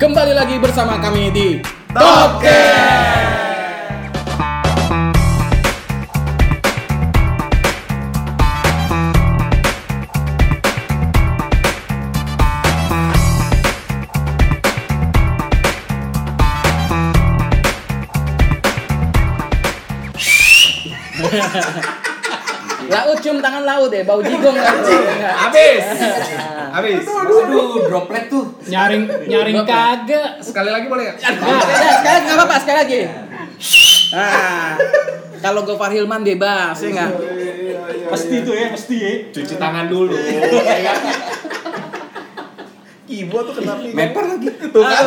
Kembali lagi bersama kami di Topcast. Laut cium tangan laut deh, bau jigong Iya. Habis. Habis. Aduh, droplet tuh. nyaring nyaring kagak Sekali lagi boleh nggak? Ya, sekali lagi nggak apa-apa, sekali lagi. Nah, kalau Gofar Hilman bebas, ya nggak? Pasti itu ya, pasti ya. Cuci tangan dulu. Ibu tuh kenapa? Meper lagi. Tuh kan.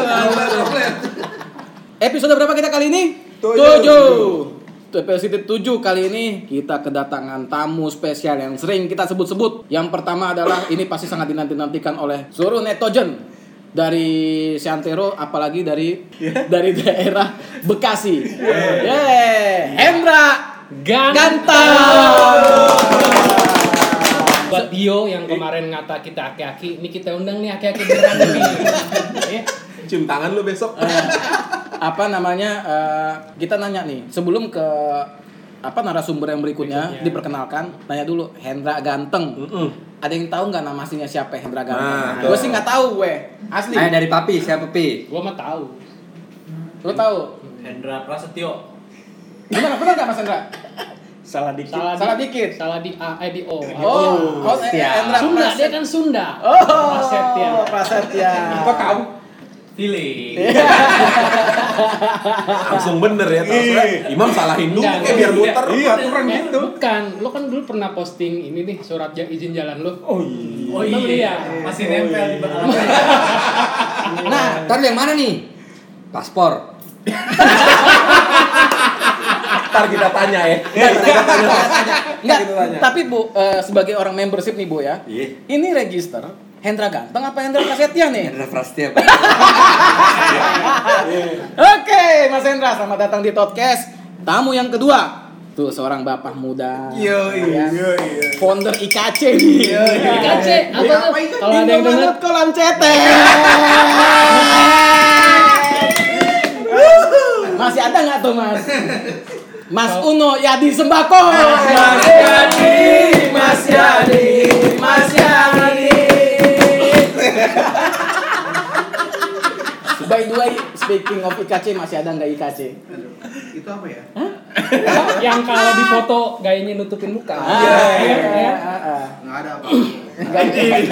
Episode berapa kita kali ini? Tujuh. Episode 7 kali ini kita kedatangan tamu spesial yang sering kita sebut-sebut. Yang pertama adalah ini pasti sangat dinanti-nantikan oleh seluruh netogen dari Santero apalagi dari dari daerah Bekasi. Yeah. Hendra Ganteng. buat Dio yang kemarin ngata kita aki-aki ini kita undang nih aki-aki beneran nih ya Cium tangan lu besok. apa namanya eh, kita nanya nih sebelum ke apa narasumber yang berikutnya Berikutnya. diperkenalkan nanya dulu Hendra Ganteng. Ada yang tahu nggak nama aslinya siapa Hendra Ganteng? Nah, gue sih nggak tahu gue asli. Eh dari Papi, siapa Pi? gua mah tahu. Lo tahu? Hendra Prasetyo. gimana? Benar nggak Mas Hendra? Salah dikit. salah, Salah di, dikit. salah di A eh di O. Oh, oh, eh, Hendra Sunda dia kan Sunda. Oh Prasetya. Prasetya. Kok tahu? Feeling. Langsung bener ya. Terus Iya. Imam salahin dulu Enggak, kayak biar muter. Iya, kurang Eh, gitu. bukan lo kan dulu pernah posting ini nih surat ja- izin jalan lo Oh iya. Oh iya. lihat? Masih nempel di belakang. Nah, ntar yang mana nih? Paspor. Ntar kita tanya ya. Enggak, tanya. tapi Bu, eh, sebagai orang membership nih Bu ya. Iya. Ini register Hendra Ganteng apa Hendra Prasetya nih? Hendra Prasetya. Oke, Mas Hendra, selamat datang di podcast. Tamu yang kedua, tuh seorang bapak muda. Yo ya. iya iya. Founder IKC nih. IKC apa tuh kalau ada yang denger Indomaret kolam cetek. Masih ada nggak tuh Mas? Mas Uno Yadi Sembako. Mas Yadi, Mas of IKC masih ada nggak IKC? Itu apa ya? yang kalau di foto gayanya nutupin muka Ah, Iya, iya, iya. iya, ah, ah. Nggak ada apa. Nggak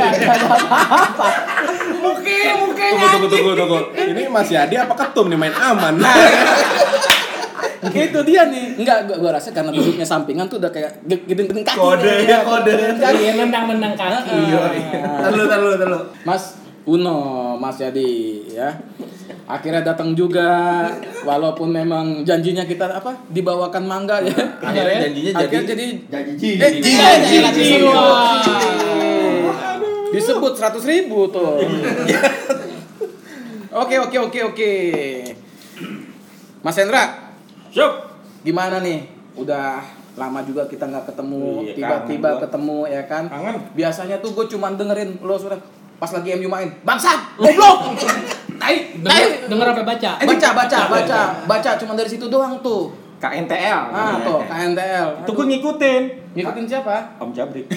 ada apa-apa. Mungkin, mungkin. Tunggu, tunggu, tunggu, tunggu. Ini masih Adi apa ketum nih main aman? itu dia nih enggak gua, gua rasa karena duduknya sampingan tuh udah kayak gedeng-gedeng kaki Kode, ya, kode. Iya, nendang-nendang kaki. Iya, lu, tar lu. Mas Uno, Mas Yadi ya. Akhirnya datang juga walaupun memang janjinya kita apa? Dibawakan mangga ya. Akhirnya janjinya jadi- Akhirnya jadi Jadi eh, Ji. iya, iya, Jiwa. Disebut 100 ribu tuh. Oke, oke, oke, oke. Mas Hendra, Siap. gimana nih? Udah lama juga kita nggak ketemu, Iya, tiba-tiba ketemu ya kan? Kangen. Biasanya tuh gue cuman dengerin lo sudah pas lagi MU main, bangsat, goblok, tai, tai. Denger, apa baca? Baca, baca, baca, baca, cuman dari situ doang tuh. KNTL. Ah, tuh, KNTL. Itu gue ngikutin. ngikutin siapa? Om Jabrik.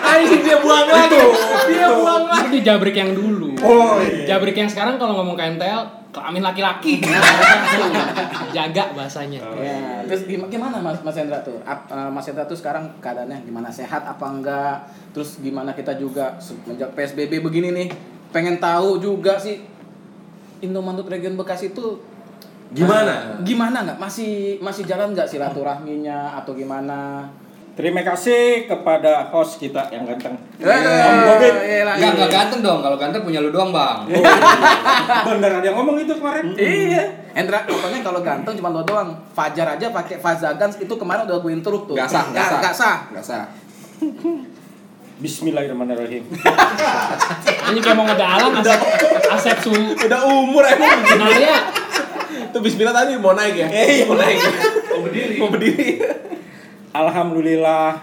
Anjing dia buang lagi. Dia buang lagi. Itu di jabrik yang dulu. Oh iya. Jabrik yang sekarang kalau ngomong KNTL, kelamin laki-laki. Jaga bahasanya. Ya, terus gim- gimana Mas Mas Hendra tuh? Eh, Mas Hendra tuh sekarang keadaannya gimana? Sehat apa enggak? Terus gimana kita juga semenjak PSBB begini nih, pengen tahu juga sih Indomaret Region Bekasi itu Gimana? gimana nggak? Masih masih jalan nggak silaturahminya atau gimana? Terima kasih kepada host kita yang ganteng. Eh, Om Bobit. iya lah, Enggak, iya. enggak ganteng dong. Kalau ganteng punya lu doang, Bang. Bener ada yang ngomong itu kemarin. Iya, Hendra pokoknya kalau ganteng cuma lo doang. Fajar aja pakai Fazagans itu kemarin udah gue intro tuh. Gak sah, gak sah. Gak sah. Gak sah. Bismillahirrahmanirrahim. Ini kayak mau ngedalam asep, asep su Udah umur emang. Naya. Tuh Bismillah tadi mau naik ya? Mau naik. Mau berdiri. Mau berdiri. Alhamdulillah.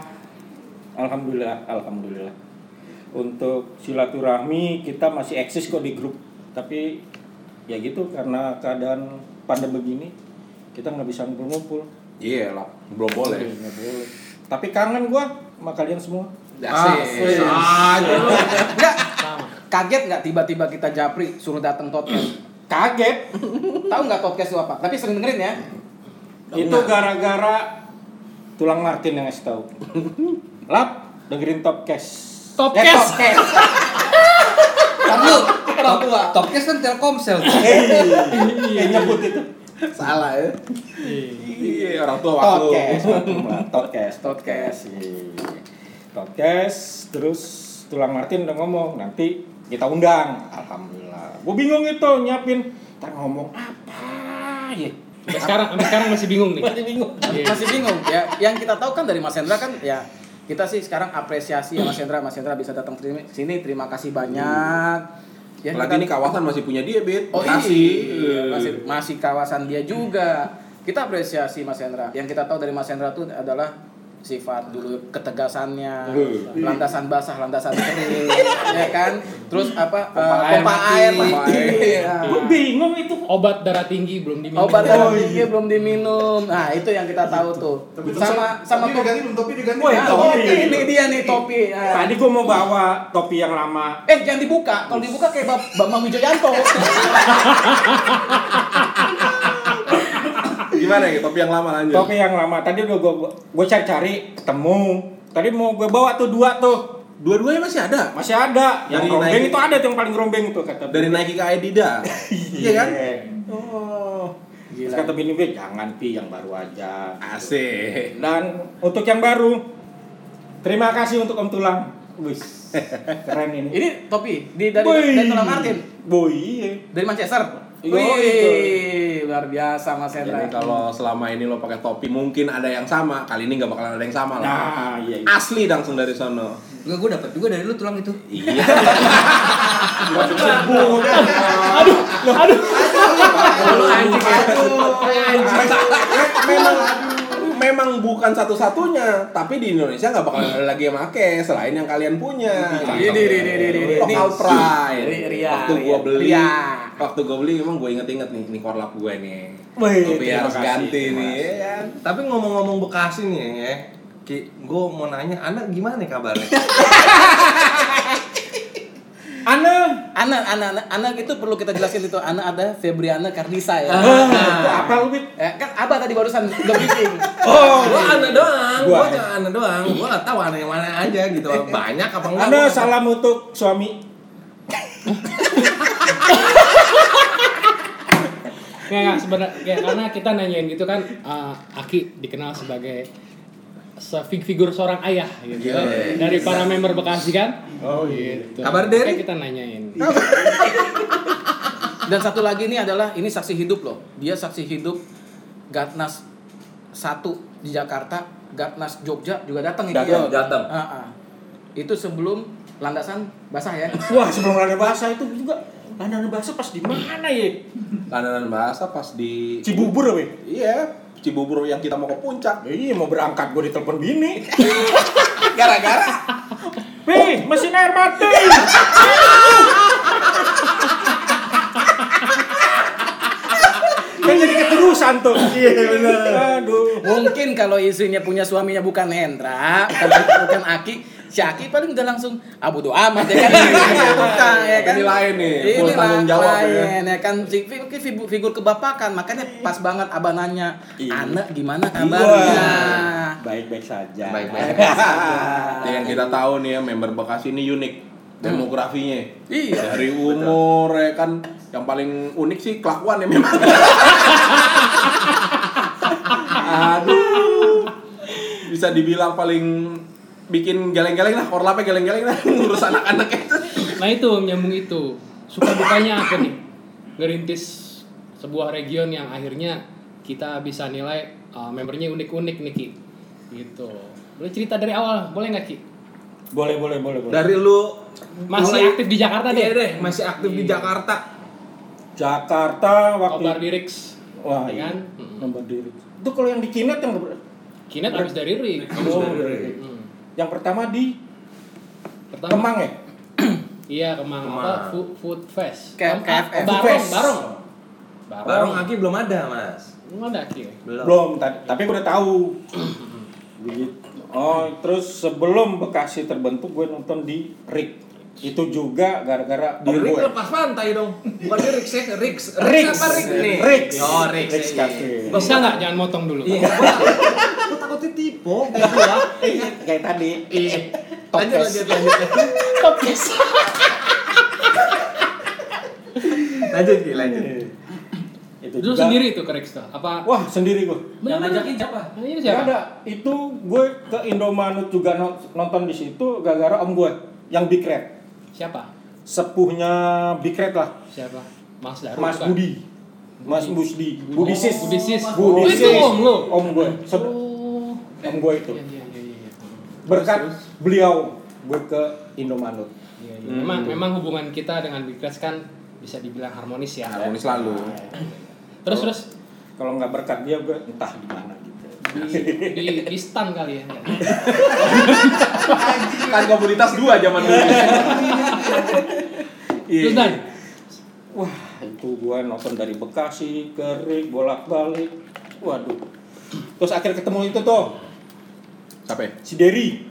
Alhamdulillah, alhamdulillah. untuk silaturahmi kita masih eksis kok di grup. Tapi ya gitu karena keadaan pandemi begini kita nggak bisa ngumpul-ngumpul. Iya lah, belum boleh. Nggak boleh. Tapi kangen gua sama kalian semua. Asik. Enggak. Kaget nggak tiba-tiba kita japri suruh datang podcast? Kaget. Tahu nggak podcast itu apa? Tapi sering dengerin ya. Itu gara-gara tulang Martin yang ngasih tahu. Lap, dengerin Topcast. Topcast. Eh, Topcast. Kamu orang tua. Topcast kan Telkomsel. Eh, nyebut itu. Salah ya. Iya, orang tua waktu. Topcast. Topcast. Podcast. Iya. Topcast, terus tulang Martin udah ngomong, nanti kita undang. Alhamdulillah. Gue bingung itu nyiapin. Ntar ngomong apa ya? Sampai sekarang, sampai sekarang masih bingung nih. Masih bingung. Iya. Masih bingung ya. Yang kita tahu kan dari Mas Hendra kan ya kita sih sekarang apresiasi ya Mas Hendra. Mas Hendra bisa datang ke sini. Terima kasih banyak. Ya, Lagi kita- ini kawasan masih punya dia, Bit. Oh Bekasi. iya, masih masih kawasan dia juga. Kita apresiasi Mas Hendra. Yang kita tahu dari Mas Hendra itu adalah sifat dulu ketegasannya, landasan basah, landasan kering, ya kan? Terus apa? Pompa eh, air pompa mati. air. Iya. Gue bingung itu. Obat darah tinggi belum diminum. Obat darah tinggi belum diminum. Nah, itu yang kita tahu tuh. Sama sama topi topi. diganti topi diganti. Nah, topi. ini dia nih topi. Nah. Tadi gue mau bawa topi yang lama. Eh, jangan dibuka. Kalau dibuka kayak Bam- Bambang Wijoyanto. Gimana ya topi yang lama lanjut? Topi yang lama. Tadi udah gue gue cari-cari ketemu. Tadi mau gue bawa tuh dua tuh. Dua-duanya masih ada. Masih ada. Yang Dari rombeng Nike. itu ada tuh yang paling rombeng tuh kata. Dari Nike ke Adidas. Iya kan? Oh. Terus Gila. kata bini gue jangan pi yang baru aja. Asik. Dan untuk yang baru, terima kasih untuk Om Tulang. Wis, keren ini. Ini topi di dari dari Tulang Martin. Boy, iya. Dari Manchester. Wih, luar biasa Mas Hendra. Jadi kalau selama ini lo pakai topi mungkin ada yang sama, kali ini nggak bakalan ada yang sama lah. Nah, iya. iya. Asli langsung dari sono. Enggak, gue dapet juga dari lu tulang itu. Iya. Aduh, aduh. Lu anjing ya. Memang memang bukan satu-satunya, tapi di Indonesia nggak bakalan ada lagi yang make selain yang kalian punya. Ini, ini, ini, ini, ini, pride. Ria, waktu gua beli, Ria. waktu gua beli emang gua inget-inget nih, ini korlap gue nih. Wih, terima harus ganti nih, ya? Tapi ngomong-ngomong Bekasi nih ya, Ki, gue mau nanya, anak gimana nih kabarnya? Ana, Anak, anak, anak, anak itu perlu kita jelaskan itu. Anak ada Febriana Kardisa ya. itu apa lu Bit? Ya, kan Abah tadi barusan udah briefing. Oh, gue anak doang, Gua. gue cuma anak doang, gue gak tahu anak yang mana aja gitu, banyak apa enggak? Ana gua salam untuk suami. Nggak, nggak sebenarnya kayak karena kita nanyain gitu kan eh, Aki dikenal sebagai se- figur seorang ayah gitu Iya. dari para member Bekasi kan oh gitu Kabar? Makanya kita nanyain Dan satu lagi ini adalah ini saksi hidup loh. Dia saksi hidup Gatnas satu di Jakarta, Gatnas Jogja juga datang itu. Datang, ya. datang. Ah, ah. Itu sebelum landasan basah ya. Wah, sebelum ada bahasa itu juga ada bahasa pas di mana ya? Kanan bahasa pas di Cibubur apa? ya? Iya, Cibubur yang kita mau ke puncak. Iya, mau berangkat gue ditelepon bini. Gara-gara Pi, mesin air mati. kan jadi keterusan tuh. Iya benar. Aduh. Mungkin kalau istrinya punya suaminya bukan Hendra, bukan, bukan Aki, si Aki paling udah langsung abu doa amat ya kan. bukan ya kan. Ini lain nih, Ini tanggung jawab ya. lain, ya kan si figur, figur, figur kebapakan, makanya pas banget abah nanya, Iya. anak gimana kabarnya? Baik-baik saja. Baik-baik. Ya, yang kita tahu nih ya member Bekasi ini unik demografinya. Iya. Dari umur ya kan yang paling unik sih kelakuan ya memang. Aduh. Bisa dibilang paling bikin geleng-geleng lah, korlapnya geleng-geleng lah ngurus anak-anak itu. nah itu nyambung itu. Suka dukanya apa nih? Ngerintis sebuah region yang akhirnya kita bisa nilai uh, membernya unik-unik nih Ki. Gitu. Boleh cerita dari awal boleh nggak Ki? Boleh, boleh, boleh, boleh. Dari lu masih mulai- aktif di Jakarta deh Iya deh, masih aktif di Jakarta. Jakarta waktu Obar di Rix Wah, ya iya. kan? Nomor diri. Itu kalau yang di Kinet yang Kinet habis dari Rix Oh, Hmm. Yang pertama di Pertama. Kemang ya? Iya, Kemang, Kemang. apa? Food, food Fest. Kem- KFF. Barong, Food Fest. barong. Barong Aki belum ada, Mas. Belum ada Ki. Belum. Belum, ta- tapi gue udah tahu. Begitu. Oh, terus sebelum Bekasi terbentuk gue nonton di Rick. Itu juga gara-gara Di om Rick gue. lepas pantai dong. Bukan di Rick, ya. Rick. Rick. apa Rick nih? Rick. Oh, Rick. Rick Cafe. Bisa nggak jangan motong dulu? Iya, gua takutnya tipu kayak gua. Kayak tadi. Iya. Topkes. Lanjut, lanjut, lanjut. Podcast. Lanjut, lanjut. Itu Dulu juga- sendiri itu ke Rex tuh? Apa? Wah, sendiri gue. Yang ngajakin siapa? Ini siapa? ada. Itu gue ke Indomaret juga non- nonton di situ gara-gara om gue yang Big Red. Siapa? Sepuhnya Big Red lah. Siapa? Mas Daru. Mas bukan? Budi. Mas Busdi. Budi Sis. Budi Sis. Budi Oh, itu Sis. om lo? Om gue. Sed- Oh. Om gue itu. Iya, iya, iya, iya. Berkat Terus, beliau gue ke Indomaret. Iya, iya. Memang, memang hubungan kita dengan Big Reds kan bisa dibilang harmonis ya. Harmonis selalu. Terus terus Kalau nggak berkat dia gue entah di mana gitu. Di, di, stun kali ya. kan komoditas dua zaman dulu. Terus Dan, Wah, itu gue nonton dari Bekasi ke Rik bolak-balik. Waduh. Terus akhir ketemu itu tuh Siapa? ya? si Derry.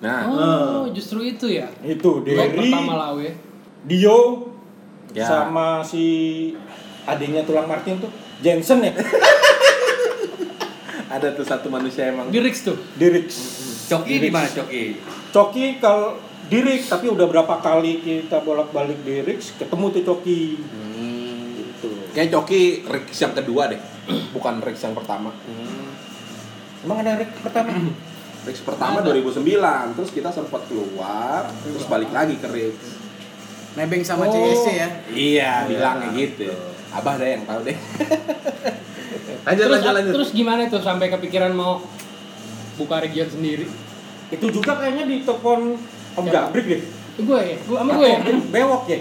Nah, oh justru itu ya. Itu Derry, pertama Lawe. Dio, Ya. sama si adiknya tulang Martin tuh Jensen ya, ada tuh satu manusia emang. Di Rix tuh. Dirix. Coki di mana Coki? Coki kalau Dirix tapi udah berapa kali kita bolak-balik Dirix ketemu tuh Coki. Hmm. Gitu. Kayak Coki Rex yang kedua deh, bukan Rex yang pertama. Emang ada Rick pertama? Rex pertama 2009, terus kita sempat keluar, terus balik lagi ke Rex. Nebeng sama Oh. CSC ya. Iya, bilangnya gitu. Abah ada yang tahu deh. Lanjut, terus, lanjut, lanjut. terus gimana tuh sampai kepikiran mau buka region sendiri? Itu juga kayaknya di telepon Om Ya. Jabrik deh. Itu gue ya, gue sama gue ya. Bewok ya.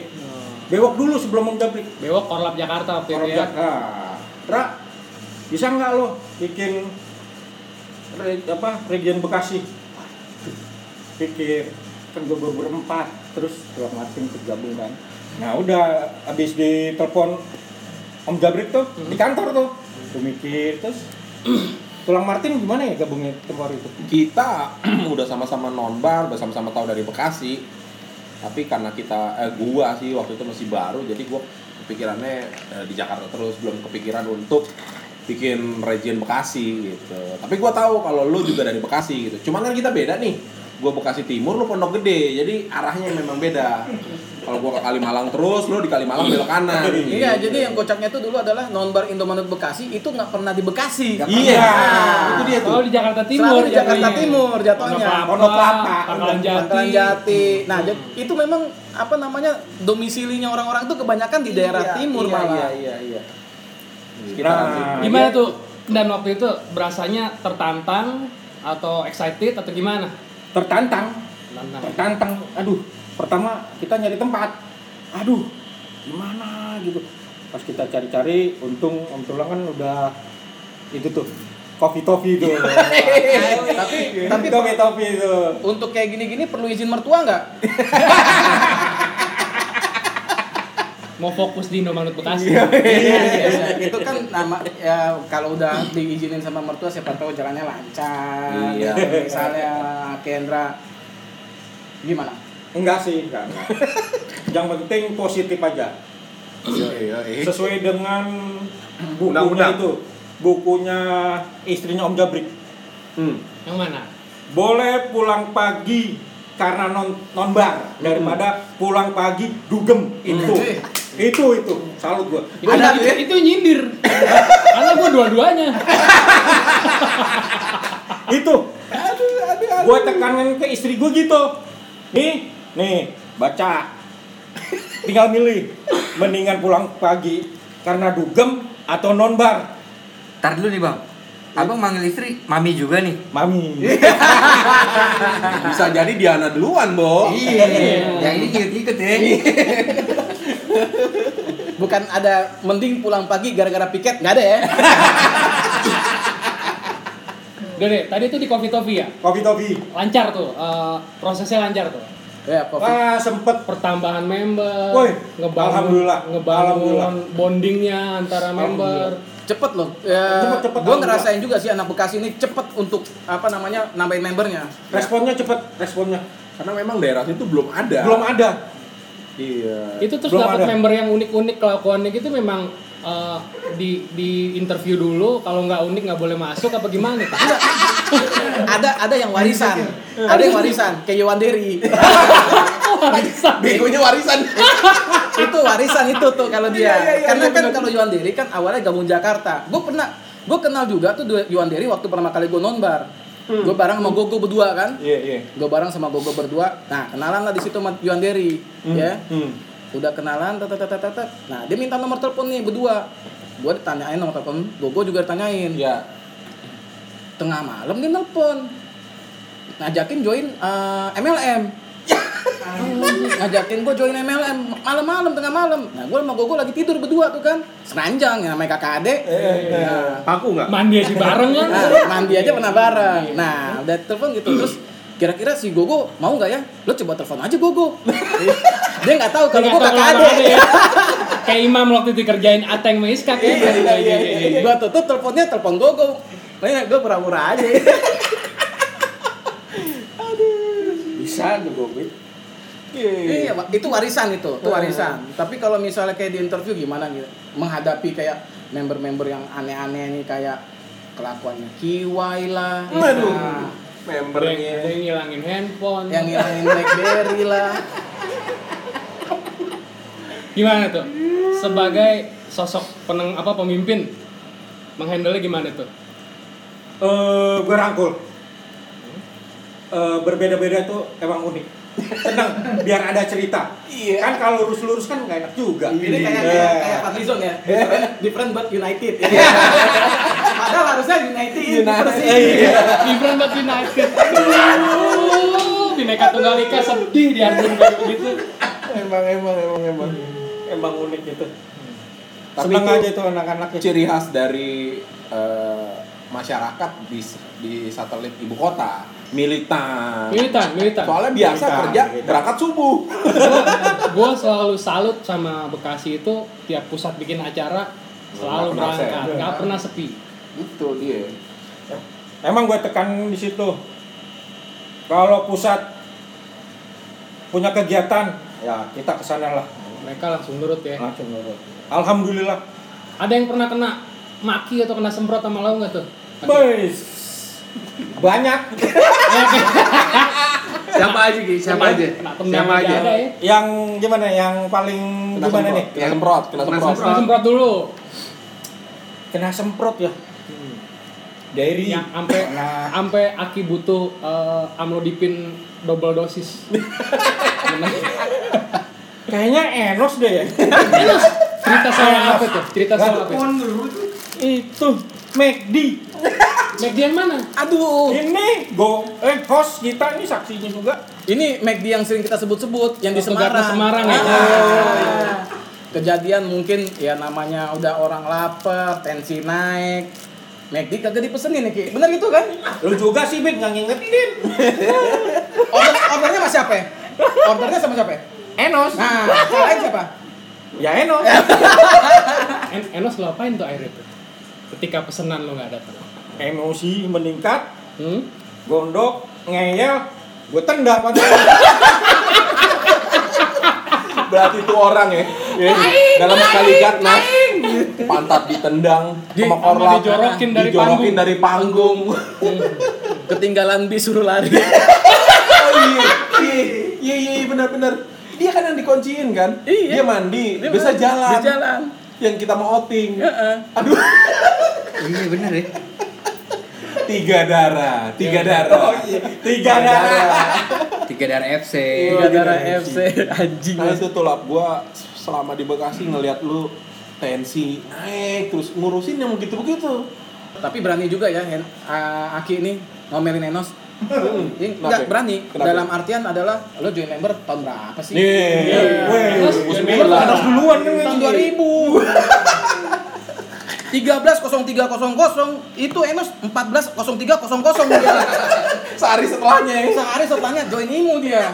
Bewok dulu sebelum Om Jabrik. Bewok Korlap Jakarta waktu itu Orang ya. Jakarta. Ra, bisa nggak lo bikin re- apa region Bekasi? Pikir kan gue ber- berempat terus tulang Martin tergabung kan. Nah udah habis ditelepon Om Jabrik tuh di kantor tuh. Gue mikir terus tulang Martin gimana ya gabungnya tempat itu? Kita udah sama-sama nonbar, udah sama-sama tahu dari Bekasi. Tapi karena kita eh gua sih waktu itu masih baru, jadi gua kepikirannya eh, di Jakarta terus belum kepikiran untuk bikin region Bekasi gitu. Tapi gua tahu kalau lu juga dari Bekasi gitu. Cuman kan kita beda nih. Gua Bekasi Timur, lu Pondok Gede. Jadi arahnya memang beda. Kalau gua ke Kalimalang terus, lu di Kalimalang belok kanan. Iya, gitu. jadi yang kocaknya itu dulu adalah nonbar Indomaret Bekasi itu nggak pernah di Bekasi. Iya, itu dia tuh. Oh di Jakarta Timur. Selalu di Jakarta jatuhnya. Timur jatuhnya. Pondok Kelapa. Pangkalan Jati. Pangkalan Jati. Nah, jadi itu memang apa namanya domisilinya orang-orang tuh kebanyakan di daerah Iya, timur iya, malah. Iya, iya, iya. Nah, Gimana iya. tuh? Dan waktu itu berasanya tertantang atau excited atau gimana? Tertantang. Tertantang. tertantang. Aduh pertama kita nyari tempat. Aduh gimana gitu. Pas kita cari-cari untung om tulang kan udah itu tuh kopi topi itu tapi tapi kopi topi itu untuk kayak gini-gini perlu izin mertua nggak? Mau fokus di Indomaret Bekasi. Iya, iya. itu kan nama ya kalau udah diizinin sama mertua siapa tahu jalannya lancar. Iya. Misalnya Kendra gimana? enggak sih enggak, enggak. yang penting positif aja Iya, iya, iya. sesuai dengan bukunya Undang-undang. itu bukunya istrinya om Jabrik Hmm. Yang mana? boleh pulang pagi karena non nonbar daripada pulang pagi dugem itu itu itu salut gua Itu, Ada itu, ya? itu nyindir. Karena gue dua-duanya. itu gue tekanin ke istri gue gitu nih nih baca tinggal milih mendingan pulang pagi karena dugem atau nonbar Ntar dulu nih bang. Abang manggil istri, mami juga nih. mami Bisa jadi Diana duluan, Bo. Iya. Yang ini ikut-ikut ya. Bukan ada mending pulang pagi gara-gara piket nggak ada ya? Udah deh, tadi itu di Coffee Toffee ya? kopi topi Lancar tuh, eh, prosesnya lancar tuh. Ya. Wah, sempet pertambahan member, Woi, ngebangun, alhamdulillah, ngebangun alhamdulillah. bondingnya antara member. Cepet loh. Ya, Cepet, cepet, gue ngerasain juga sih anak Bekasi ini cepet untuk apa namanya nambahin membernya. responnya cepet, responnya. Karena memang daerah itu belum ada. Belum ada. Iya. Itu terus dapat member yang unik-unik kelakuannya gitu memang eh, di di interview dulu kalau nggak unik nggak boleh masuk apa gimana? Pak? ada ada yang warisan, ada yang warisan kayak Yowanderi. Begonya warisan. itu warisan itu tuh kalau dia. Iya, iya, iya, Karena iya, kan kalau Yowanderi kan awalnya gabung Jakarta. Gue pernah gue kenal juga tuh Yowanderi waktu pertama kali gue nonbar. Gue bareng sama Gogo berdua kan. Iya, iya. Gue bareng sama Gogo berdua. Nah, kenalan lah di situ sama Yowanderi, ya. Hmm. Udah kenalan, tet, tet, tet, tet, tet. Nah, dia minta nomor telepon nih berdua. Gue ditanyain nomor telepon, Gogo juga ditanyain. Iya. Tengah malam dia nelpon. Ngajakin join eh, MLM. ngajakin gue join MLM malam-malam tengah malam. Nah, gue sama Gogo lagi tidur berdua tuh kan. Seranjang ya namanya kakak adek. Nah, Paku nggak? Mandi aja bareng kan? Nah, mandi aja pernah bareng. Nah, udah telepon gitu terus kira-kira si Gogo mau nggak ya? Lo coba telepon aja Gogo. Dia nggak tahu kalau gue kakak adek. ya. Kayak Imam waktu itu kerjain Ateng Maiskak ya. Iya, iya, iya, iya. Gua tutup teleponnya telepon Gogo. Makanya gue pura-pura aja. Bisa tuh Gobit. Iya, Pak. itu warisan itu, itu warisan. Tapi kalau misalnya kayak di interview gimana gitu? Menghadapi kayak member-member yang aneh-aneh nih kayak kelakuannya kiwai lah. Waduh. Nah, Membernya. yang ngilangin handphone. yang ngilangin BlackBerry lah. Gimana tuh? Sebagai sosok peneng apa pemimpin menghandle gimana tuh? Eh, gue rangkul. Eh, berbeda-beda tuh emang unik. Tenang, biar ada cerita. Iya. Kan kalau lurus-lurus kan nggak enak juga. Ini kayak Iya. kayak, kayak Fadlizon ya. Different, different but United. Ya. Padahal harusnya United. United. Persis. Iya. Different but United. Aduh, Bineka Tunggal Ika sedih di album kayak begitu. Emang emang emang emang. Emang unik gitu. Tapi Seneng itu aja tuh anak-anaknya. Ciri khas dari eh, masyarakat di di satelit ibu kota militan. Militan, militan. Soalnya biasa Militan, kerja militan. berangkat subuh. Gue selalu salut sama Bekasi itu tiap pusat bikin acara selalu Nggak berangkat, nggak pernah sepi. Itu dia. Emang gue tekan di situ. Kalau pusat punya kegiatan, ya kita ke sana lah. Mereka langsung nurut ya. Langsung nurut. Alhamdulillah. Ada yang pernah kena maki atau kena semprot sama lo nggak tuh? Banyak. Siapa aja Ki? Siapa aja? Siapa aja? ya. Yang gimana? Yang paling Kena gimana semprot. nih? Kena semprot, kena Kena semprot. Kena semprot dulu. Kena semprot ya. Dari Yang sampai Nah. sampai Aki butuh eh, amlodipin double dosis. Kayaknya enos deh ya. Cerita soal apa tuh? Cerita soal apa? Itu McD. McD yang mana? Aduh, Ini go eh host kita ini saksinya juga. ini McD yang sering kita sebut-sebut yang di Oh, Semarang. Semarang ya? Ah. Kejadian mungkin ya namanya udah orang lapar, tensi naik. McD kagak dipesenin nih Ki. Bener gitu kan? Lu juga sih Big nggak ngingetin. Order ordernya sama siapa? ya? Ordernya sama siapa? ya? Enos. Nah, salahin siapa? Ya Enos. En Enos lo apain tuh air itu? Ketika pesanan lo nggak datang. Emosi meningkat, Hmm? gondok, ngeyel, gue tendang pada Berarti itu orang ya. Dalam sekali gatnas pantat ditendang, Di- sama korlap, dijorokin dari dijorokin panggung. dari panggung. Ketinggalan bis suruh lari. oh iya, iya, iya, iya, benar-benar. Dia kan yang dikunciin kan? Iya. Dia mandi, Dia bisa jalan. bisa jalan. Yang kita mau outing. Heeh. Aduh, Iya bener ya. tiga darah, tiga darah. tiga darah. Tiga darah FC. Tiga darah FC anjing. Nah itu tuh lah, gua selama di Bekasi ngeliat lu tensi naik terus ngurusin yang begitu-begitu. Tapi berani juga ya Hen, Aki ini ngomelin Enos. Enggak berani. Kenapa? Dalam artian adalah lo join member tahun berapa sih? Nih, Weh, Terus, Terus member bilang. Enos duluan kan tahun ini. 2000. 130300 itu Enos 140300 dia. sehari setelahnya ya. Sehari setelahnya join IMU dia.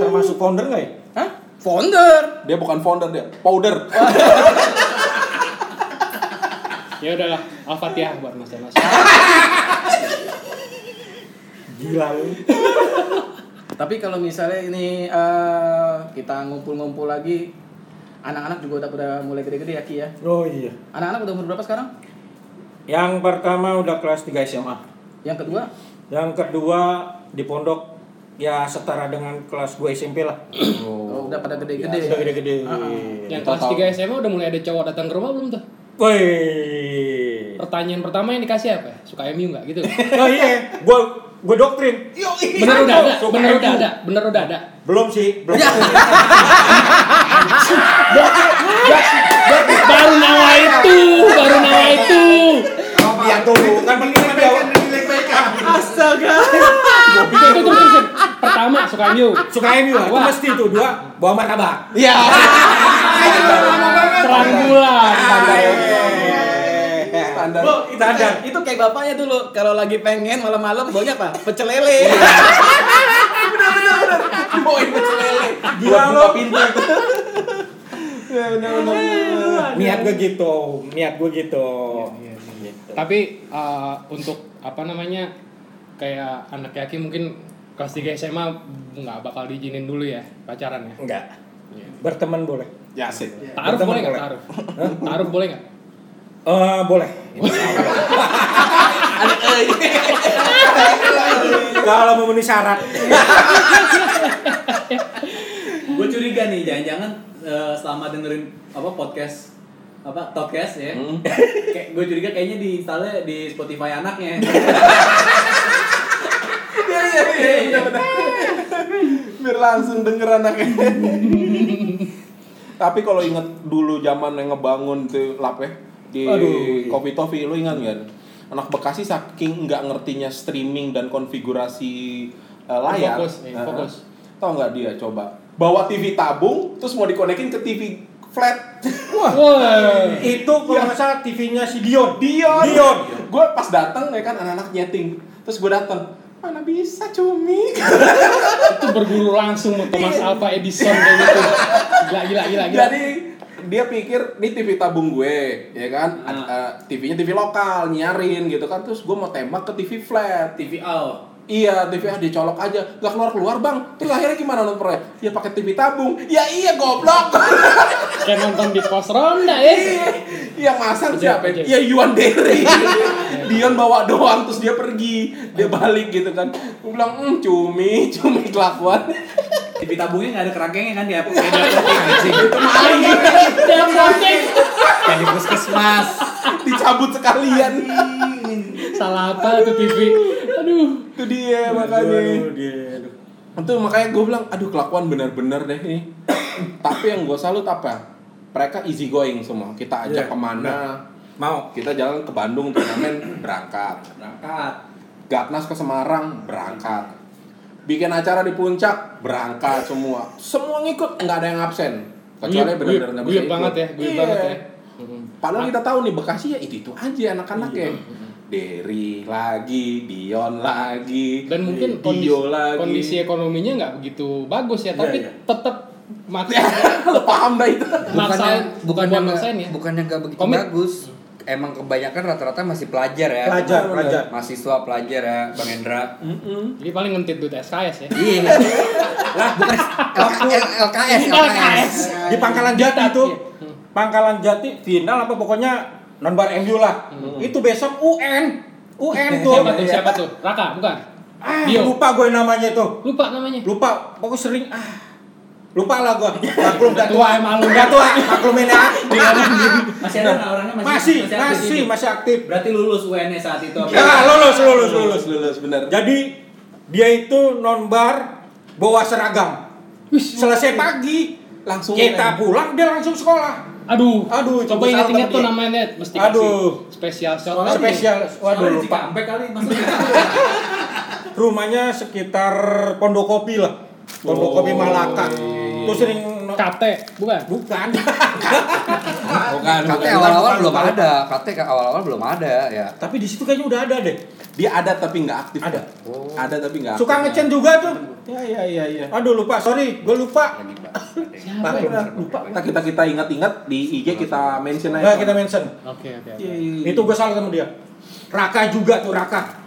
Termasuk founder nggak ya? Hah? Founder. Dia bukan founder dia, powder. Ya udahlah, Al-Fatihah buat Mas Mas. Gila lu. Tapi kalau misalnya ini eh, kita ngumpul-ngumpul lagi, anak-anak juga udah pada mulai gede-gede ya Ki ya. Oh iya. Anak-anak udah umur berapa sekarang? Yang pertama udah kelas 3 SMA. Yang kedua? Yang kedua di pondok ya setara dengan kelas 2 SMP lah. Oh, udah pada gede-gede. Sudah gede-gede. Yang Kita kelas tahu. 3 SMA udah mulai ada cowok datang ke rumah belum tuh? Woi. Pertanyaan pertama yang dikasih apa? Suka MU nggak gitu? Oh iya, gua gua doktrin. Bener udah ada, bener udah ada, bener udah ada. Belum sih, belum. Baru nawa itu, baru nawa itu. Lihat dulu kan penting dia. Astaga. Itu itu terus. Pertama suka MU. Suka MU lah, itu Wah. mesti itu dua bawa martabak. Iya. Terang bulan. Standar. Bu, itu Standar. kayak, itu kayak bapaknya dulu kalau lagi pengen malam-malam baunya apa? Pecel lele. Boy, pecel lele. Gila Buat lo. buka pintu itu. Ya, bener, bener, bener. Niat gue gitu, niat gue gitu. Tapi eh, untuk apa namanya kayak anak yaki mungkin kelas 3 SMA nggak bakal diizinin dulu ya pacaran ya. Enggak. Berteman boleh. Ya sih. Taruh boleh nggak taruh? Taruh boleh nggak? Eh boleh. Kalau memenuhi syarat. Gue curiga nih, jangan-jangan eh, selama dengerin apa podcast apa podcast ya, Hmm. kayak gue curiga kayaknya di installnya di Spotify anaknya. Iya, iya, iya, iya, bener. Biar langsung denger anaknya. Tapi kalau inget dulu zaman yang ngebangun tuh lap ya di Aduh. Kopi Tofi, lu ingat kan? Anak Bekasi saking nggak ngertinya streaming dan konfigurasi eh, layar. Fokus, Nah, fokus. Tahu nggak dia coba bawa TV tabung terus mau dikonekin ke TV flat. Wah. Itu kalau nggak salah TV-nya si Dion. Dion. Dion. Gue pas datang ya kan anak-anak nyeting. Terus gue datang, mana bisa cumi? itu berguru langsung sama Thomas Alva Edison kayak gitu. Gila gila gila gila. Jadi dia pikir ini TV tabung gue, ya kan? Ah. Eh, TV-nya TV lokal, nyarin gitu kan. Terus gue mau tembak ke TV flat. TV out. Iya, TV ah dicolok aja, nggak keluar keluar bang. Terus akhirnya gimana nontonnya? Ya pakai TV tabung. Ya iya goblok. Kayak nonton di pos ronda ya. Yang masang siapa? ojek. Ya Yuan Derry. Dion bawa doang terus dia pergi, dia balik gitu kan. Gue bilang, hmm, cumi, cumi kelakuan. TV tabungnya nggak ada kerangkengnya kan di apa? Kayak di apotek. itu maling Yang penting Kayak di puskesmas. dicabut sekalian. salah apa tuh TV. Aduh. Itu dia makanya. Aduh, dia, aduh. Itu makanya gue bilang, aduh kelakuan bener-bener deh nih. Tapi yang gue salut apa? Mereka easy going semua. Kita ajak Iya, ke mana? Mau. Kita jalan ke Bandung turnamen berangkat. Berangkat. Gatnas ke Semarang berangkat. Bikin acara di puncak berangkat semua. Semua ngikut, nggak ada yang absen. Kecuali benar-benar nggak bisa ikut. banget ya, guyup Iya. banget ya. Padahal kita tahu nih Bekasi ya itu itu aja anak-anaknya. Derry lagi, Dion lagi, Dan mungkin Dio kondisi, lagi. kondisi ekonominya nggak begitu bagus ya, tapi iya. tetap maksa Lo paham dah itu. bukannya bukannya maksain ya. bukannya nggak begitu Komit. bagus emang kebanyakan rata-rata masih pelajar ya Pelajar, pelajar. mahasiswa pelajar ya bang Hendra Jadi paling ngentit duit SKS ya. iya lah bukan LKS LKS LKS Di Pangkalan Jati itu. iya. Pangkalan Jati final apa pokoknya non bar MU lah. Itu besok UN. UN tuh. Siapa tuh? Siapa tuh? Raka, bukan? Ah, Dio. lupa gue namanya itu. Lupa namanya. Lupa, pokoknya sering ah. Lupa lah gue. Maklum gak tua emang lu. Gak tua, maklumin ya. Masih ada orangnya masih Masih, masih, ini? masih aktif. Berarti lulus UN-nya saat itu. Ya, lulus, lulus, lulus. lulus, lulus bener. Jadi dia itu non bar bawa seragam. Selesai pagi, Langsung kita pulang dia langsung sekolah. Aduh, Aduh, coba ingat-ingat tuh namanya Net. mesti Aduh. kasih spesial shot. Soalnya Spesial, waduh lupa. Kali maksudnya. Rumahnya sekitar Pondokopi lah. Pondokopi Oh. Malaka. Tuh sering KT, bukan? bukan. Bukan, bukan. awal-awal belum bukan. ada. KT awal-awal belum ada ya. Tapi di situ kayaknya udah ada deh. Dia ada tapi nggak aktif. Ada. Pak. Ada tapi nggak. Suka ngecen juga tuh. Ya ya ya ya. Aduh lupa, sorry, gue lupa. Siapa Nah, ya? udah lupa. Kita kita kita ingat-ingat di IG kita mention aja. Nah, kita mention. Oke oke. Itu gue salah sama dia. Raka juga tuh Raka.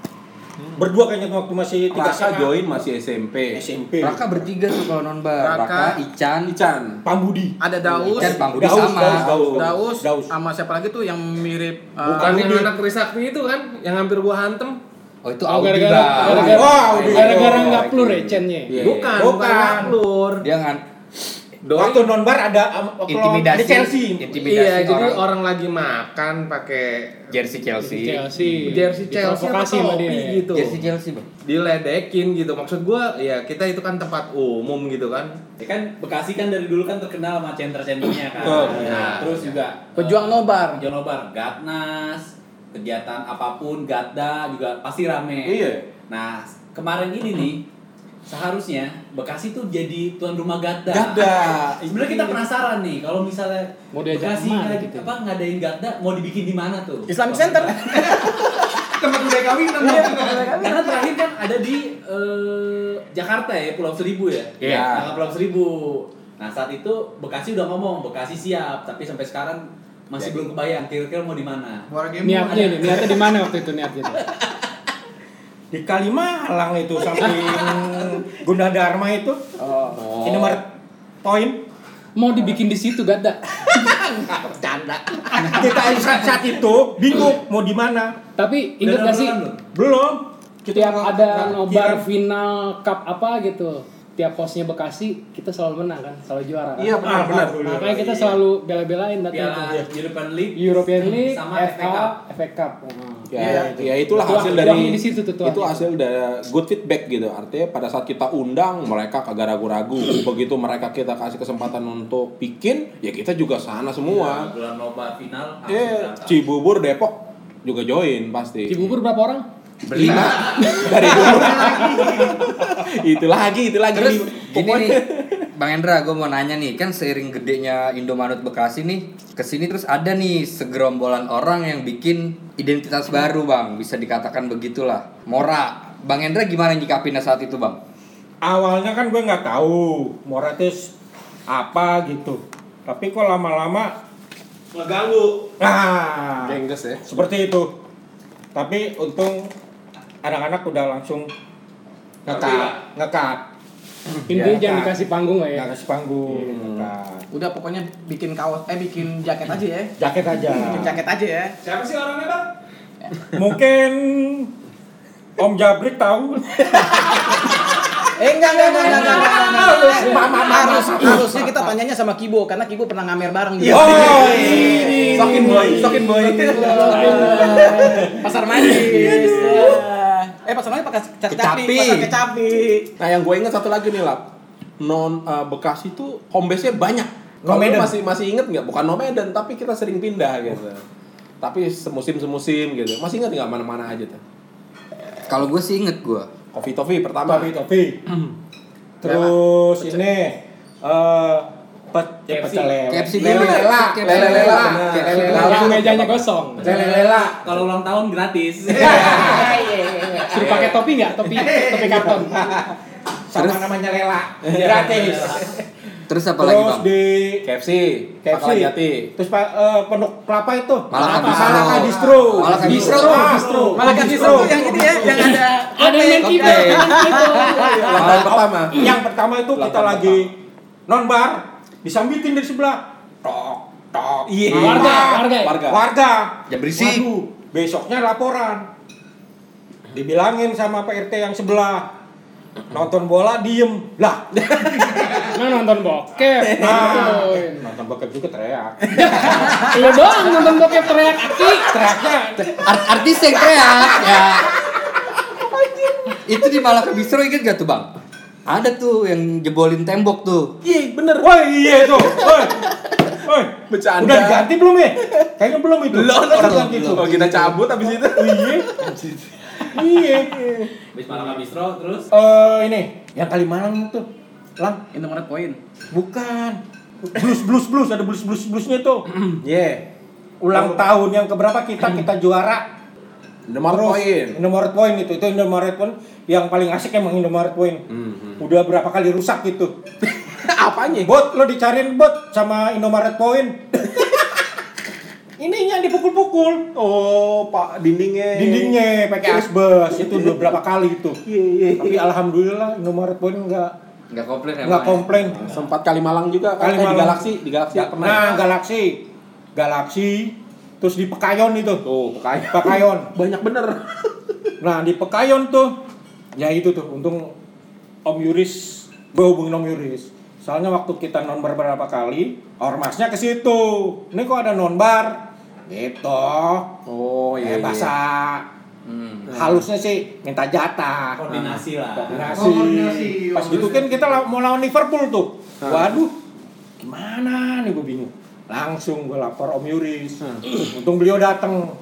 Berdua kayaknya waktu masih tiga Raka join masih SMP. SMP. Raka bertiga tuh kalau non bar. Raka, Raka, Ican, Ican. Pambudi. Ada Daus, Ican Pambudi Daus, sama. Daus, Daus. Daus, Daus. sama siapa lagi tuh yang mirip uh, Bukan yang anak Trisakti itu kan, yang hampir gua hantem. Oh itu Oh, Audi gara-gara Bang. gara-gara Wah, Audi. gara-gara Oh, nggak itu. plur ya cennya. Iya. Bukan, Bukan. bukan ngaplur. Dia ngan Doi Waktu nonbar ada um, intimidasi. ada Chelsea. Intimidasi Iya, jadi orang. orang lagi makan pakai jersey Chelsea. Chelsea. jersey Chelsea Diprovokasi sama topi dia. gitu. Jersey Chelsea, Bang. Diledekin gitu. Maksud gua ya kita itu kan tempat umum gitu kan. Ya kan Bekasi kan dari dulu kan terkenal sama center-centernya kan. Oh, nah, terus juga pejuang nobar. Pejuang nobar, Gatnas, kegiatan apa pun, Gatda juga pasti rame. Iya. Nah, kemarin ini nih seharusnya Bekasi tuh jadi tuan rumah Gatda. Gatda. Sebenarnya kita penasaran nih kalau misalnya Mau Bekasi ngad- gitu? apa ngadain Gatda mau dibikin di mana tuh? Islamic Center. Tempat budaya kawinan. Karena terakhir kan ada di eh, Jakarta ya, Pulau Seribu ya. Iya. Nah, Pulau Seribu. Nah, saat itu Bekasi udah ngomong, Bekasi siap, tapi sampai sekarang masih belum kebayang kira-kira mau di mana. Niatnya nih, niatnya di mana waktu itu niatnya? Di Kalimalang itu samping Gunadarma itu. Oh. Indomaret Point. Mau dibikin di situ gak ada. Bercanda. Kita saat, saat itu bingung mau di mana. Tapi ingat gak sih belum? Tiap nggak- ada nobar final cup apa gitu tiap hostnya Bekasi kita selalu menang kan selalu juara kan Iya benar benar. makanya kita selalu bela-belain datang Piala ke European League European League Sama FA FA Cup. FA Cup Nah. Ya, ya itulah Tuah- hasil dari di situ tuh, itu hasil dari good feedback gitu. Artinya pada saat kita undang mereka kagak ragu-ragu. Begitu mereka kita kasih kesempatan untuk bikin, ya kita juga sana semua. bulan nobar final Eh. Cibubur Depok juga join pasti. Cibubur berapa orang? Berlima dari dulu. itu lagi, itu lagi. Terus gini nih, Bang Hendra, gue mau nanya nih, kan seiring gedenya Indomaret Bekasi nih, ke sini terus ada nih segerombolan orang yang bikin identitas baru, Bang. Bisa dikatakan begitulah. Mora, Bang Hendra gimana nyikapinnya saat itu, Bang? Awalnya kan gue nggak tahu Moratis apa gitu. Tapi kok lama-lama Ngeganggu. nah Gengges ya. seperti itu. Tapi untung anak-anak udah langsung ngekat, ngekat. Intinya Ya, jangan dikasih panggung lah ya. Nggak kasih panggung, ngekat. Udah pokoknya bikin kaos eh bikin jaket aja ya. Jaket aja. Bikin jaket aja ya. Siapa sih orangnya, Bang? Mungkin Om Jabrik tahu. Eh enggak enggak enggak enggak enggak. enggak, enggak. Harus harus harusnya kita tanyanya sama Kibo karena Kibo pernah ngamer bareng gitu. Oh, ini. Sokin boy, sokin boy. Pasar manis. Eh pasar manis pakai capi, Kecapi. pasar kecapi. Nah, yang gue inget satu lagi nih, Lap. Non eh, Bekasi tuh home base-nya banyak. Kalau masih masih inget nggak? Bukan Nomedan, tapi kita sering pindah gitu. Tapi semusim semusim gitu. Masih inget nggak mana-mana aja tuh? Kalau gue sih inget gue. Kopi Tofi pertama. Topi, topi. Terus ini eh pet, ya, KFC. pecel lele. KFC Lele dulu. lela, lele lela, lele lela. Mejanya kosong. Lele lela. kalau ulang tahun gratis Suruh pakai topi nggak? Topi topi karton. Sama Terus? namanya lela. Gratis. Terus apa lagi, Bang? di KFC, KFC. Jati. Terus Pak eh, pondok kelapa itu. Malaka? Bistro. Malaka Distro. Malaka Bistro. Bistro. Malah kan Bistro. yang ini ya, yang ada Ada yang kita, yang itu. Pertama. Yang pertama itu kita lagi non bar disambitin dari sebelah. Tok tok. Iya. Warga, warga. Warga. Warga. Jam berisik. Waduh, besoknya laporan. Dibilangin sama Pak RT yang sebelah. Nonton bola diem. Lah, Nah nonton bokep. Nah. Nah. nonton bokep juga teriak. Lu doang nonton bokep teriak aki. Teriaknya Art- artis yang teriak ya. Itu di Malaka Bistro inget gak tuh, Bang? Ada tuh yang jebolin tembok tuh. Iya, bener. Woi, iya tuh. Woi. Woi. Bercanda. Udah diganti belum ya? Kayaknya belum itu. Belum, belum. tuh. Kalau kita cabut abis itu. Iya. Iya. Habis Malaka Bistro terus Eh ini yang Kalimalang itu. Lang, Indomaret Point. bukan. blues blues blues ada blues blues bluesnya tuh Ye. ulang tahun yang keberapa kita kita juara Nomor Terus, poin. Indomaret Point itu itu Indomaret Point yang paling asik emang Indomaret Point Hmm, udah berapa kali rusak gitu Apanya? bot lo dicariin bot sama Indomaret Point ininya dipukul-pukul Oh, Pak dindingnya. dindingnya pakai asbes itu udah berapa kali itu Iya, iya. tapi alhamdulillah Indomaret Point enggak Nggak komplain ya, enggak ya? komplain Sempat kali Malang juga kan Kali eh, di Malang. Galaksi, di Galaksi Ga- pernah. nah Galaksi Galaksi terus di Pekayon itu Tuh, kayak Pekayon banyak bener. nah di Pekayon tuh ya itu tuh untung Om Yuris gue hubungin Om Yuris soalnya waktu kita nonbar berapa kali ormasnya ke situ ini kok ada nonbar gitu Oh, eh, iya. iya. bahasa Hmm. halusnya sih minta jatah Koordinasi lah. koordinasi. Pas gitu kan kita mau lawan Liverpool tuh. Waduh, gimana nih gue bingung. Langsung gue lapor Om Yuris. Untung beliau datang.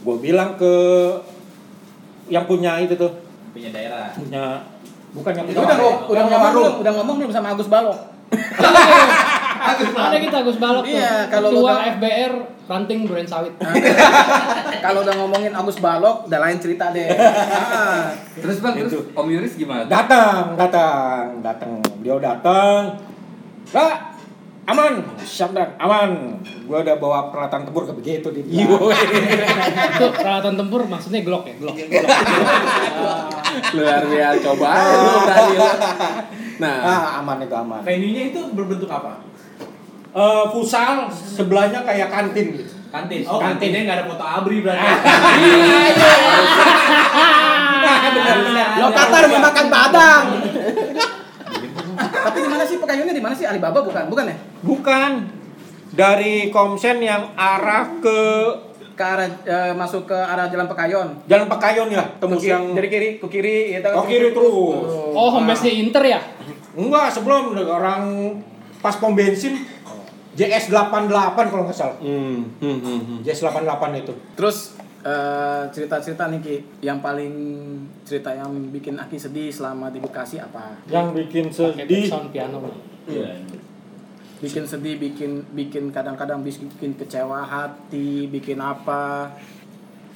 Gue bilang ke yang punya itu tuh, Punya daerah. punya bukan yang Itu punya udah warung. udah ngomong belum? Udah ngomong belum sama Agus Balok? Ada kita Agus Balok tuh. Iya, kalau Ketua udah- FBR ranting duren sawit. Kalau udah ngomongin Agus Balok, udah lain cerita deh. Ah. Terus bang, terus Itu. Om Yuris gimana? Datang, datang, datang. Beliau datang. Pak, aman, siap dan aman. Gue udah bawa peralatan tempur ke begitu di Iya. Itu peralatan tempur maksudnya Glock ya, Glock. Luar biasa coba lu lu. Nah, Ah, aman itu aman. Venue-nya itu berbentuk apa? Eh, futsal sebelahnya kayak kantin gitu. Kantin. Oh, Kantin. kantinnya nggak ada foto abri berarti. Lo kata rumah makan Padang. Tapi di mana sih pekayunnya di mana sih Alibaba bukan? Bukan ya? Bukan. Dari Komsen yang arah ke Ke arah eh, masuk ke arah Jalan Pekayon. Jalan Pekayon ya, tembus Ke kiri- yang dari kiri ke kiri gitu. Oh, kiri terus. Oh, home base-nya Inter ya? Enggak, sebelum orang pas pom bensin JS 88 kalau nggak salah. hmm, hmm, hmm, hmm. JS 88 itu. Terus eh, cerita-cerita nih Ki, yang paling cerita yang bikin Aki sedih selama di Bekasi apa? Yang bikin sedih sound piano. Iya. Bikin sedih, bikin bikin kadang-kadang bikin kecewa hati, bikin apa?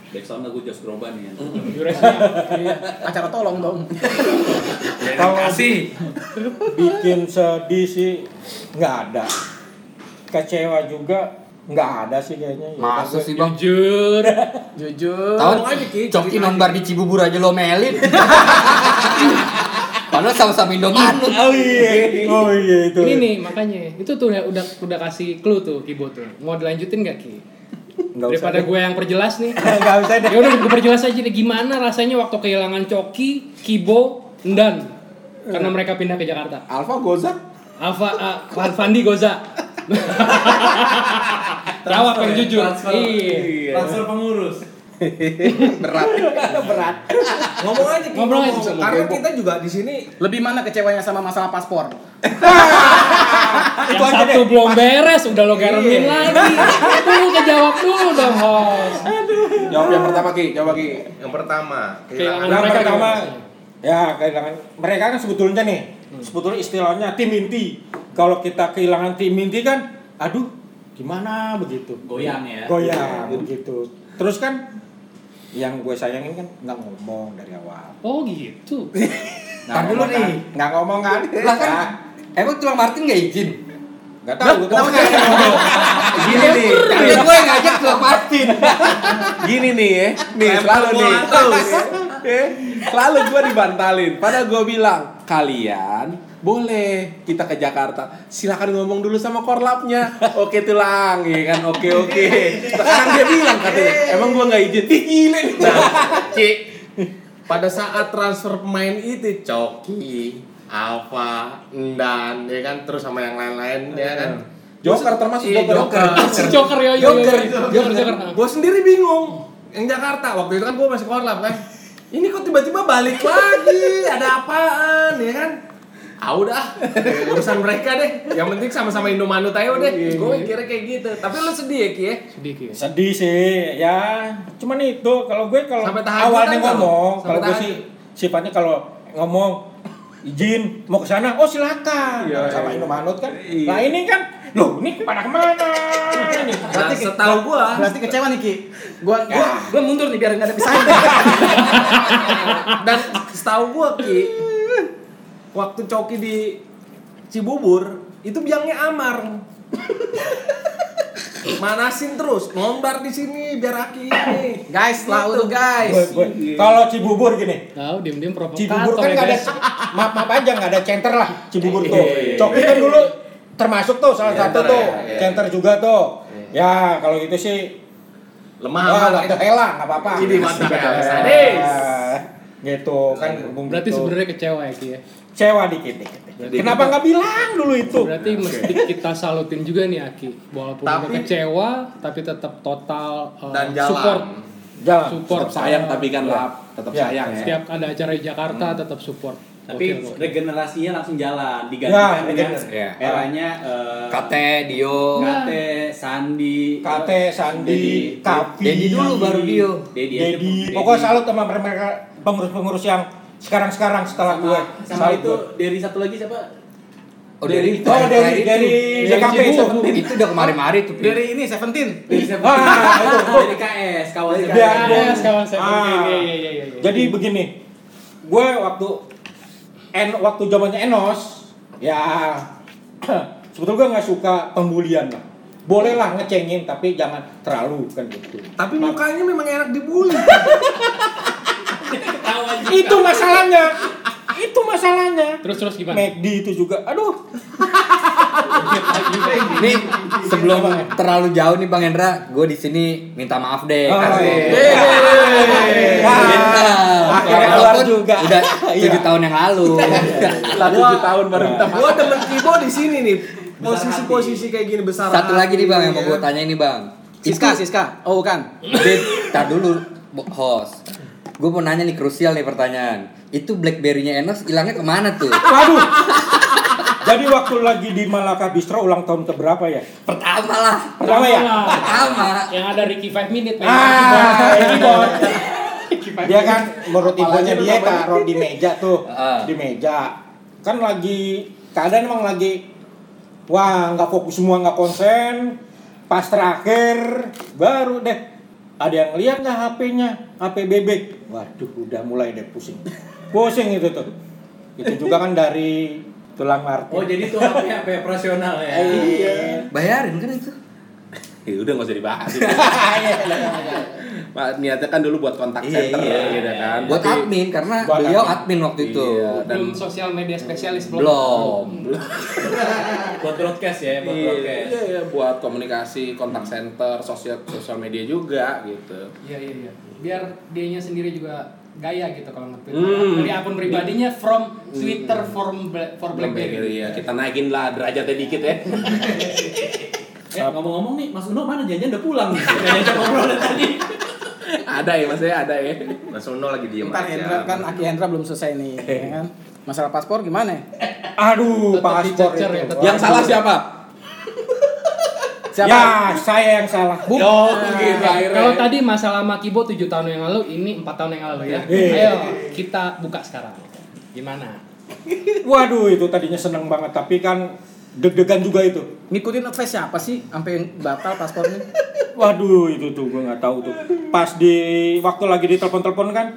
Backsound lagu Josh Groban ya. Iya, acara tolong dong. Kalau Kasih. bikin sedih sih nggak ada. Kecewa juga nggak ada sih kayaknya. Ya, Masa sih bang? Jujur. Jujur. Tahu Coki nombar di Cibubur aja lo melin. Padahal sama-sama Indomanut. Oh iya, oh iya itu. Ini nih makanya itu tuh udah udah, udah kasih clue tuh Kibo tuh. Mau dilanjutin gak Ki? Nggak Daripada deh. gue yang perjelas nih. Nggak usah deh. Ya udah gue perjelas aja deh gimana rasanya waktu kehilangan Coki, Kibo, Ndan karena mereka pindah ke Jakarta. Alfa Gozak Alfa uh, Van Fandi Goza. Jawab yang jujur. Transfer, Iya. transfer pengurus. Berat. berat. Ngomong aja, Ki, Ngobrol aja, ngomong. Karena kita juga di sini Lebih mana kecewanya sama masalah paspor? Yang satu belum beres udah lo garemin lagi. Tuh kejawab dulu dong, host. Jawab yang pertama Ki, coba Ki. yang pertama Kehilangan Yang mereka pertama, ya kehilangan mereka kan sebetulnya nih, sebetulnya istilahnya tim inti. Kalau kita kehilangan tim inti kan, aduh, gimana begitu? Goyang ya. Goyang begitu. Terus kan, yang gue sayangin kan nggak ngomong dari awal. Oh gitu. Nggak Tar dulu ngomong kan? nih. Nggak ngomong kan? Lah kan, emang tulang Martin gak izin? Nggak tahu. gue ngomong. nggak ngomong? Gini nih, gue yang ngajak tulang Martin. gini nih ya. Nih, selalu nih. Eh, Selalu gue dibantalin. Padahal gue bilang, kalian boleh kita ke Jakarta. Silakan ngomong dulu sama korlapnya. Oke tulang, ya kan? Oke oke. Sekarang dia bilang katanya, emang gue nggak izin. Ih gile. Nah, Ki, pada saat transfer pemain itu Coki, Alfa, Endan, ya kan, terus sama yang lain-lain, ya kan. Joker termasuk Iya, Joker. Si Joker ya, yo yo. Joker, Joker, Joker. Gue sendiri bingung. Yang Jakarta waktu itu kan gue masih korlap kan. Ini kok tiba-tiba balik lagi? Ada apaan ya kan? Ah udah, urusan mereka deh. Yang penting sama-sama Indomanut aja deh. Gue kira kayak gitu. Tapi lu sedih ya Ki ya? Sedih Ki. Sedih sih, ya. Cuman itu kalau gue kalau awalnya kan ngomong, kalau gue sih sifatnya kalau ngomong izin mau ke sana oh silakan Iya, sama iya. Indomaret kan Iya. nah ini kan loh ini pada ke mana? Nih. Nah, setahu gua. Berarti kecewa nih Ki. Gua gua, Ya. gua mundur nih biar enggak ada pisahan. dan setahu gua Ki waktu Coki di Cibubur itu biangnya Amar. Manasin terus nombar di sini biar Aki ini. Guys, tahu tuh guys. Gue- kalau Cibubur gini. Tahu diem-diem provokator Cibubur kan ya, nggak ada maaf maaf aja nggak ada center lah Cibubur tuh. Iya, iya, Coki kan dulu termasuk tuh salah Iya, satu tuh ya, iya. center juga tuh. Ya kalau gitu sih lemah nggak ada hela nggak apa-apa. Ini mantap ya, Ya. Gitu kan Berarti gitu. sebenarnya kecewa ya Ki ya. Kecewa dikit dikit. Jadi Kenapa nggak bilang dulu itu? Berarti mesti kita salutin juga nih Aki. Walaupun Tapi- kecewa tapi tetap total uh, dan jalan support Jalan. support Tetap sayang tapi kan lap, tetap Ya. sayang ya. setiap ada acara di Jakarta tetap support. Tapi gokil. regenerasinya langsung jalan Ya, digantikan dengan regener- ya. eranya eh, Kate, Dio, Kate, Sandi, Kate, Sandi. Kavi, Dedi dulu baru Dio. Dedi, Dedi. Pokoknya salut sama mereka pengurus-pengurus yang sekarang-sekarang setelah gue. sama, sama Salut itu gue. dari satu lagi siapa? Oh dari Oh, dari dari JKP itu. itu udah kemari-mari tuh. Dari ini Seventeen. Dari? Ah, itu. dari KS, kawan Dari Ah, gua- ya, kawan saya. Ah. Iya, iya, iya, iya, iya. Jadi begini, gue waktu en waktu zamannya Enos, ya sebetulnya gue nggak suka pembulian lah. Boleh lah ngecengin, tapi jangan terlalu kan gitu. tapi mukanya memang enak dibully Itu masalahnya. Itu masalahnya. Terus terus gimana? McD itu juga, aduh. Nih sebelum terlalu jauh nih Bang Hendra, gue di sini minta maaf deh. Oh, iya. Akhirnya keluar juga. Udah Iya. tujuh tahun yang lalu. Tujuh tahun baru minta maaf. gua demen Kibo di sini nih posisi-posisi kayak gini besar Satu lagi nih Bang yang mau gue ya. tanya ini Bang. Siska, Siska. Oh, bukan. Beb, tar dulu host. Gue mau nanya nih krusial nih pertanyaan. Itu BlackBerry-nya Enos hilangnya ke mana tuh? Waduh. Jadi waktu lagi di Malaka Bistro ulang tahun ke berapa ya? Pertama lah. Pertama ya? Pertama. Yang ada Ricky 5 minute Ah, ini bot. Dia kan menurut infonya Apalagi dia taruh di meja tuh, Ah. di meja. Kan lagi keadaan emang lagi wah nggak fokus semua nggak konsen. Pas terakhir baru deh ada yang lihat nggak HP-nya, HP bebek. Waduh, udah mulai deh pusing. Pusing itu tuh. Itu juga kan dari tulang Martin. Oh jadi itu HP HP operasional ya. Iya. Bayarin kan itu. Ya udah nggak usah dibahas. Iya, Pak niatnya kan dulu buat kontak Iya, center iya. gitu kan. Buat Tapi- admin karena Buat beliau admin. admin waktu itu. Iya, dan belum sosial media spesialis belum. Belum. Buat broadcast ya, buat Iya, broadcast. iya, iya, buat komunikasi, kontak center, sosial sosial media juga gitu. Iya iya iya. Biar dianya sendiri juga gaya gitu kalau nge-tweet. Hmm. Dari akun pribadinya from Twitter from Bla- for BlackBerry. ya, kita naikin lah derajatnya dikit ya. Eh ngomong-ngomong nih, Mas Uno mana janjian udah pulang nih. Udah diajak ngobrol tadi. ada ya mas ya, ada ya. Mas Uno lagi diem Ntar Hendra kan Aki Hendra belum selesai nih, ya kan? Masalah paspor gimana? Aduh, Tetap paspor itu. ya. Yang salah siapa? Siapa? Ya, saya yang salah. Oh, gitu akhirnya. Kalau tadi masalah Makibo 7 tahun yang lalu, ini 4 tahun yang lalu ya. Iya. Ayo kita buka sekarang. Gimana? Waduh, itu tadinya seneng banget, tapi kan deg-degan juga itu. Ngikutin advice siapa sih sampai batal paspornya? Waduh, itu tuh gue nggak tahu tuh. Pas di waktu lagi ditelepon-telepon kan,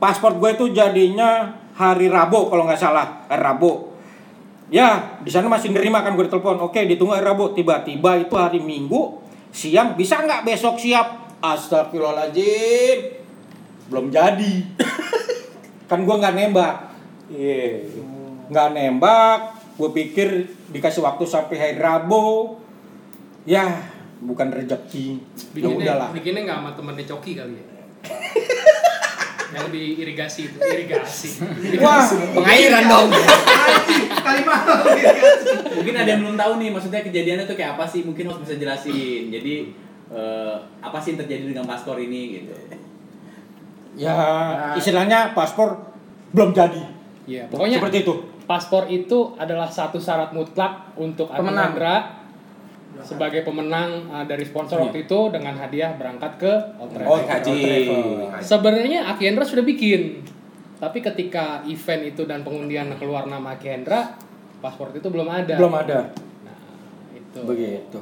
paspor gue itu jadinya hari Rabu kalau nggak salah, hari Rabu. Ya, di sana masih nerima kan gue ditelepon. Oke, ditunggu hari Rabu. Tiba-tiba itu hari Minggu siang bisa nggak besok siap? Astagfirullahaladzim, belum jadi. kan gue nggak nembak. Iya, nggak nembak. Gue pikir dikasih waktu sampai hari Rabu. Ya, bukan rezeki. Ya Bikinnya, udahlah. bikinnya nggak sama temennya Coki kali ya? yang di irigasi itu, irigasi. Wah, Pengairan dong. Mungkin ada yang belum tahu nih, maksudnya kejadiannya tuh kayak apa sih? Mungkin harus bisa jelasin. Jadi eh, apa sih yang terjadi dengan paspor ini gitu? ya istilahnya paspor belum jadi. Iya, pokoknya Seperti itu. paspor itu adalah satu syarat mutlak untuk Pemenang. Sebagai pemenang uh, dari sponsor waktu itu dengan hadiah berangkat ke Old Trafford. Oh, haji. travel. Sebenarnya Aki Hendra sudah bikin, Tapi ketika event itu dan pengundian keluar nama Kendra, paspor itu belum ada. Belum ada. Nah, itu. Begitu.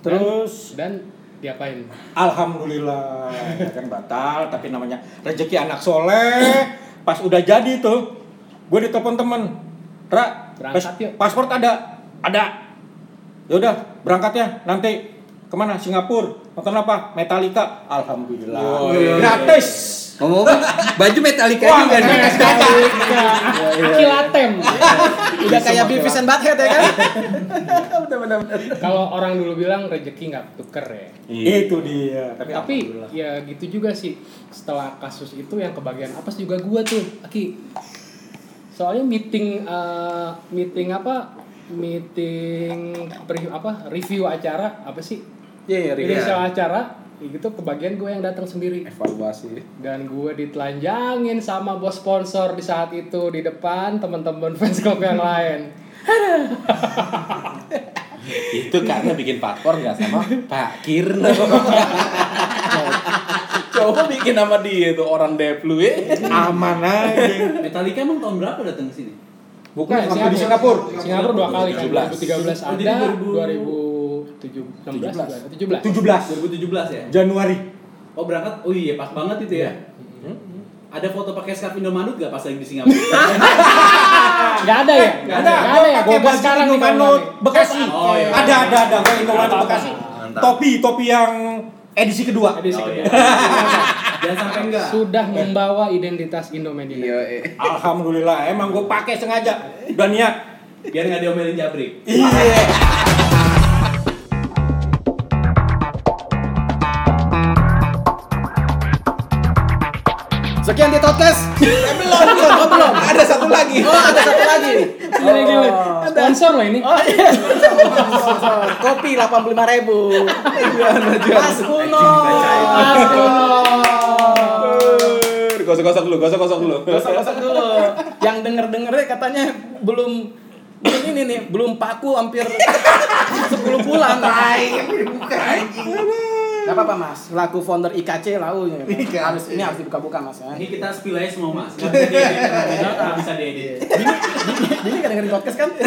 Terus dan diapain? Alhamdulillah ya kan batal tapi namanya rezeki anak soleh pas udah jadi tuh gue ditelepon temen Ra Berangkat pas- yuk." paspor ada ada ya udah berangkat ya nanti ke mana Singapura nonton apa Metallica Alhamdulillah Oh, iya. gratis Ngomong baju Metallica Wah, juga nih. Aki Latem. Udah kayak Beavis and Butthead ya kan? Bener-bener. Kalau orang dulu bilang rezeki nggak tuker ya. itu dia tapi, Tapi ya gitu juga sih. Setelah kasus itu yang kebagian apa sih juga gua tuh, Aki. Soalnya meeting eh, meeting apa? Meeting pre- apa? Review acara apa sih? Iya, iya, Inisial acara gitu kebagian gue yang datang sendiri Evaluasi. dan gue ditelanjangin sama bos sponsor di saat itu di depan teman-teman fans club yang lain itu karena bikin paspor nggak sama Pak Kirno coba bikin nama dia tuh orang Deplu ya aman aja Metallica emang tahun berapa datang ke sini? Bukan Nah, waktu di Singapura Singapura dua kali kan 2013 Oh, ada jadi 2017 2016 17 2017 ya? Januari Oh berangkat, oh iya pas banget itu ya. Hmm. Ada foto pakai scarf Indomaret gak pas lagi di Singapura? nggak ada ya Nggak ada, nggak ada ya pakai gue sekarang Indomaret kalau Bekasi. Oh, iya. Ada, ada, ada. Gue Indomaret Bekasi. Mantap. Topi, topi yang edisi kedua. edisi Oh, kedua. Jangan sampai enggak. sudah membawa identitas Indomedia Iya, eh. Alhamdulillah, emang gue pakai sengaja. Udah niat. Biar nggak diomelin jabrik. Iya. Sekian di podcast. Eh, belum, belum, oh, belum. ada satu lagi Oh, ada satu lagi. gile gile sponsor loh ini Oh iya. Kopi 85 ribu. Mas Kuno. Mas Kuno. Gosok-gosok dulu gosok-gosok dulu Gosok-gosok dulu. Yang denger-denger katanya belum belum ini nih, belum paku hampir 10 bulan. Gak apa-apa mas, laku founder IKC lau ya. Harus ini harus dibuka-buka mas ya. Ini kita spill aja semua mas. Nggak bisa diedit. Diedit. Ini kan dengerin podcast kan?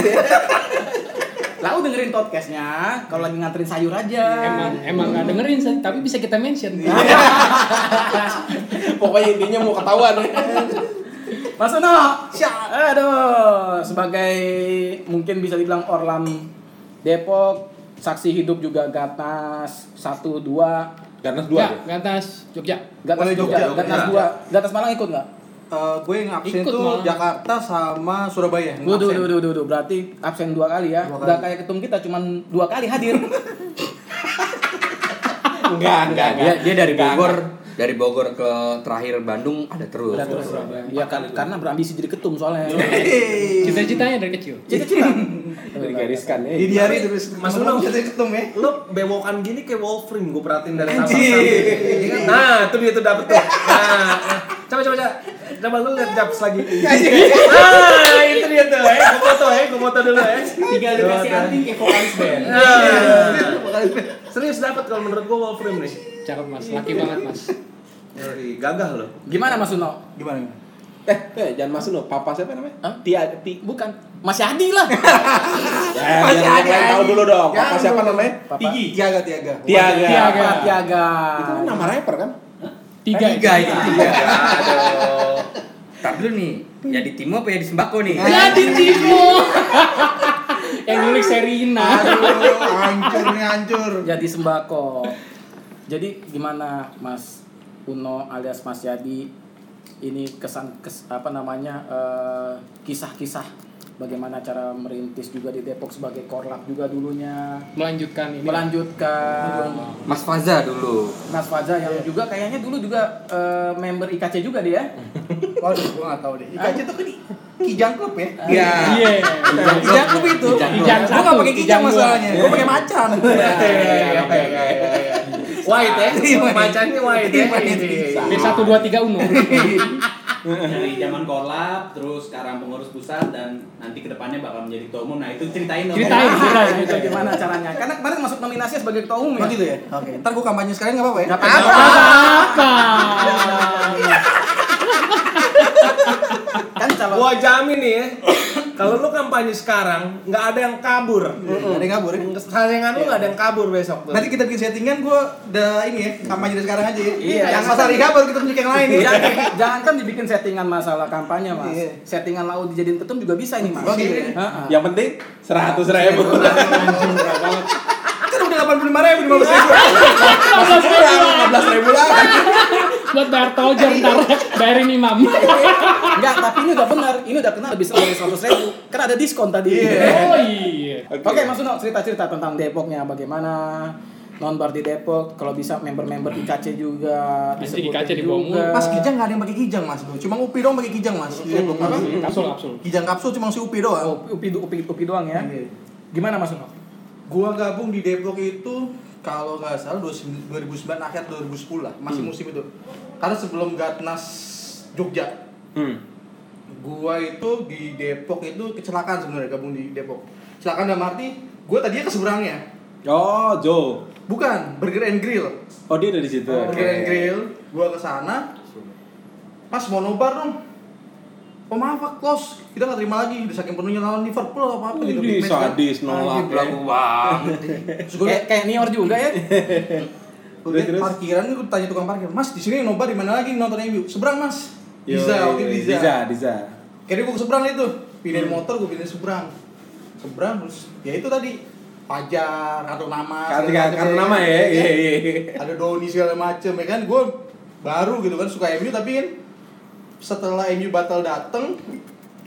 Lau dengerin podcastnya, kalau lagi nganterin sayur aja. emang emang nggak dengerin sih, tapi bisa kita mention pokoknya intinya mau ketahuan Mas Uno, aduh, sebagai mungkin bisa dibilang Orlam Depok, saksi hidup juga Gatnas satu dua, Ganas dua ya deh. Gatas Jogja Gatnas Oh, Jogja, Jogja, Gatnas Jogja. dua, Gatnas Malang ikut nggak? Eh, gue yang absen Ikut tuh malah. Jakarta sama Surabaya. Waduh, absen. waduh, waduh, waduh, berarti absen dua kali ya? Dua Nggak kali. kayak ketum kita, cuman dua kali hadir. enggak enggak Dia, dia dari Bogor, dari Bogor ke terakhir Bandung ada terus. Udah terus Iya kan, karena berambisi jadi ketum soalnya. cita-citanya dari kecil Cita-cita. digariskan ya Di diari terus Mas Unang. jadi ketum ya. Lo bewokan gini kayak Wolverine, gue perhatiin dari atas sampai. Nah, itu dia tuh dapet tuh. Nah, coba coba coba. Coba lu lihat Japs lagi. Ah, itu dia tuh. Eh, gue foto ya, gue foto dulu ya. Tinggal dikasih anting kayak vokalis band. Nah, serius dapet kalau menurut gue Wolverine nih. cakep mas laki banget mas Yoi, gagah loh. Gimana Mas Uno? Gimana? eh, eh jangan masuk loh papa siapa namanya Hah? Tia Ti Bukan, Mas Yadi lah. ya yang lain tahu dulu dong papa siapa namanya Papa. Tinggi. Tiaga, Tiaga. Tiaga Tiaga. Tiaga. itu kan nama rapper kan tiga Tiga itu tiga. Aduh. Tar dulu nih, ya di Timo apa ya di Sembako nih? jadi Timo yang nulis Serina Aduh, hancur nih hancur. Jadi sembako. Jadi gimana Mas Uno alias Mas Yadi ini kesan kes, apa namanya eh, kisah-kisah bagaimana cara merintis juga di Depok sebagai korlap juga dulunya melanjutkan ini melanjutkan Mas Faza dulu. Mas Faza yang juga kayaknya dulu juga eh, member IKC juga dia Waduh, gue gak tau deh. IKC tuh kan di Kijang Club ya? Iya. iya Kijang Club itu. Kijang Gue gak pakai Kijang masalahnya. Gue pakai macan. White ya, macamnya white ya. B satu dua tiga Uno Dari zaman korlap, terus sekarang pengurus pusat dan nanti ke depannya bakal menjadi ketua umum. Nah itu ceritain dong. Ceritain. Nah, itu gimana caranya karena kemarin masuk nominasi sebagai ketua umum Oh ya gitu ya? Oke. Ntar gue kampanye sekalian gak apa-apa ya? Nggak apa-apa. kan calon Gua jamin nih ya, kalau lu kampanye sekarang nggak ada yang kabur. Ada yang kabur ya? Sayangan lu nggak ada yang kabur besok tuh. Nanti kita bikin settingan gue udah ini ya, kampanye dari sekarang aja ya. Iya, yang pas hari baru kita tunjuk yang lain ya. jangan, jangan kan dibikin settingan masalah kampanye mas Iya. settingan laut dijadiin ketum juga bisa ini mas? Ha-ha. Yang penting seratus ribu. Kan udah 85 ribu, 15 ribu. Kurang 15 ribu lah. Buat bayar tojer ntar bayarin imam. enggak tapi ini udah benar ini udah kena lebih dari seratus ribu kan ada diskon tadi Oh iya. Oke, Mas Uno cerita-cerita tentang Depoknya bagaimana non bar di Depok kalau bisa member-member IKC juga Nanti disebutin IKC di bawah juga. Mas Kijang nggak ada yang pakai Kijang mas, bro. Cuma Upi doang pakai Kijang mas. Di Depok apa? Kapsul kapsul. Kijang kapsul cuma si Upi doang. Oh, upi, upi, upi doang ya. Iya. Gimana Mas Uno? Gua gabung di Depok itu kalau nggak salah 2009 akhir 2010 lah, masih musim itu. Karena sebelum Gatnas Jogja, Hmm. gua itu di Depok itu kecelakaan sebenarnya gabung di Depok. Kecelakaan dalam arti gua tadinya ke seberangnya. Oh, Joe. Bukan, Burger and Grill. Oh, dia ada di situ. Burger and Grill, gua ke sana. Pas mau nobar dong. Oh maaf Pak, close. Kita nggak terima lagi. Udah saking penuhnya lawan Liverpool apa apa gitu. Kan. sadis, nolak Anjing, ya. belagu banget. Gue Kayak kayak Nior juga ya. Gue parkiran gue tanya tukang parkir, Mas di sini nobar di mana lagi nonton MU? Seberang Mas. Diza, yo, waktu itu yo, Diza. Diza, Diza. Kayaknya gue ke seberang itu, pindahin motor gue pindahin seberang. Seberang terus ya itu tadi Fajar atau nama Karena segala macem karena ya. nama ya. Iya, iya. Ada Doni segala macem ya kan gue baru gitu kan suka MU tapi kan setelah MU batal dateng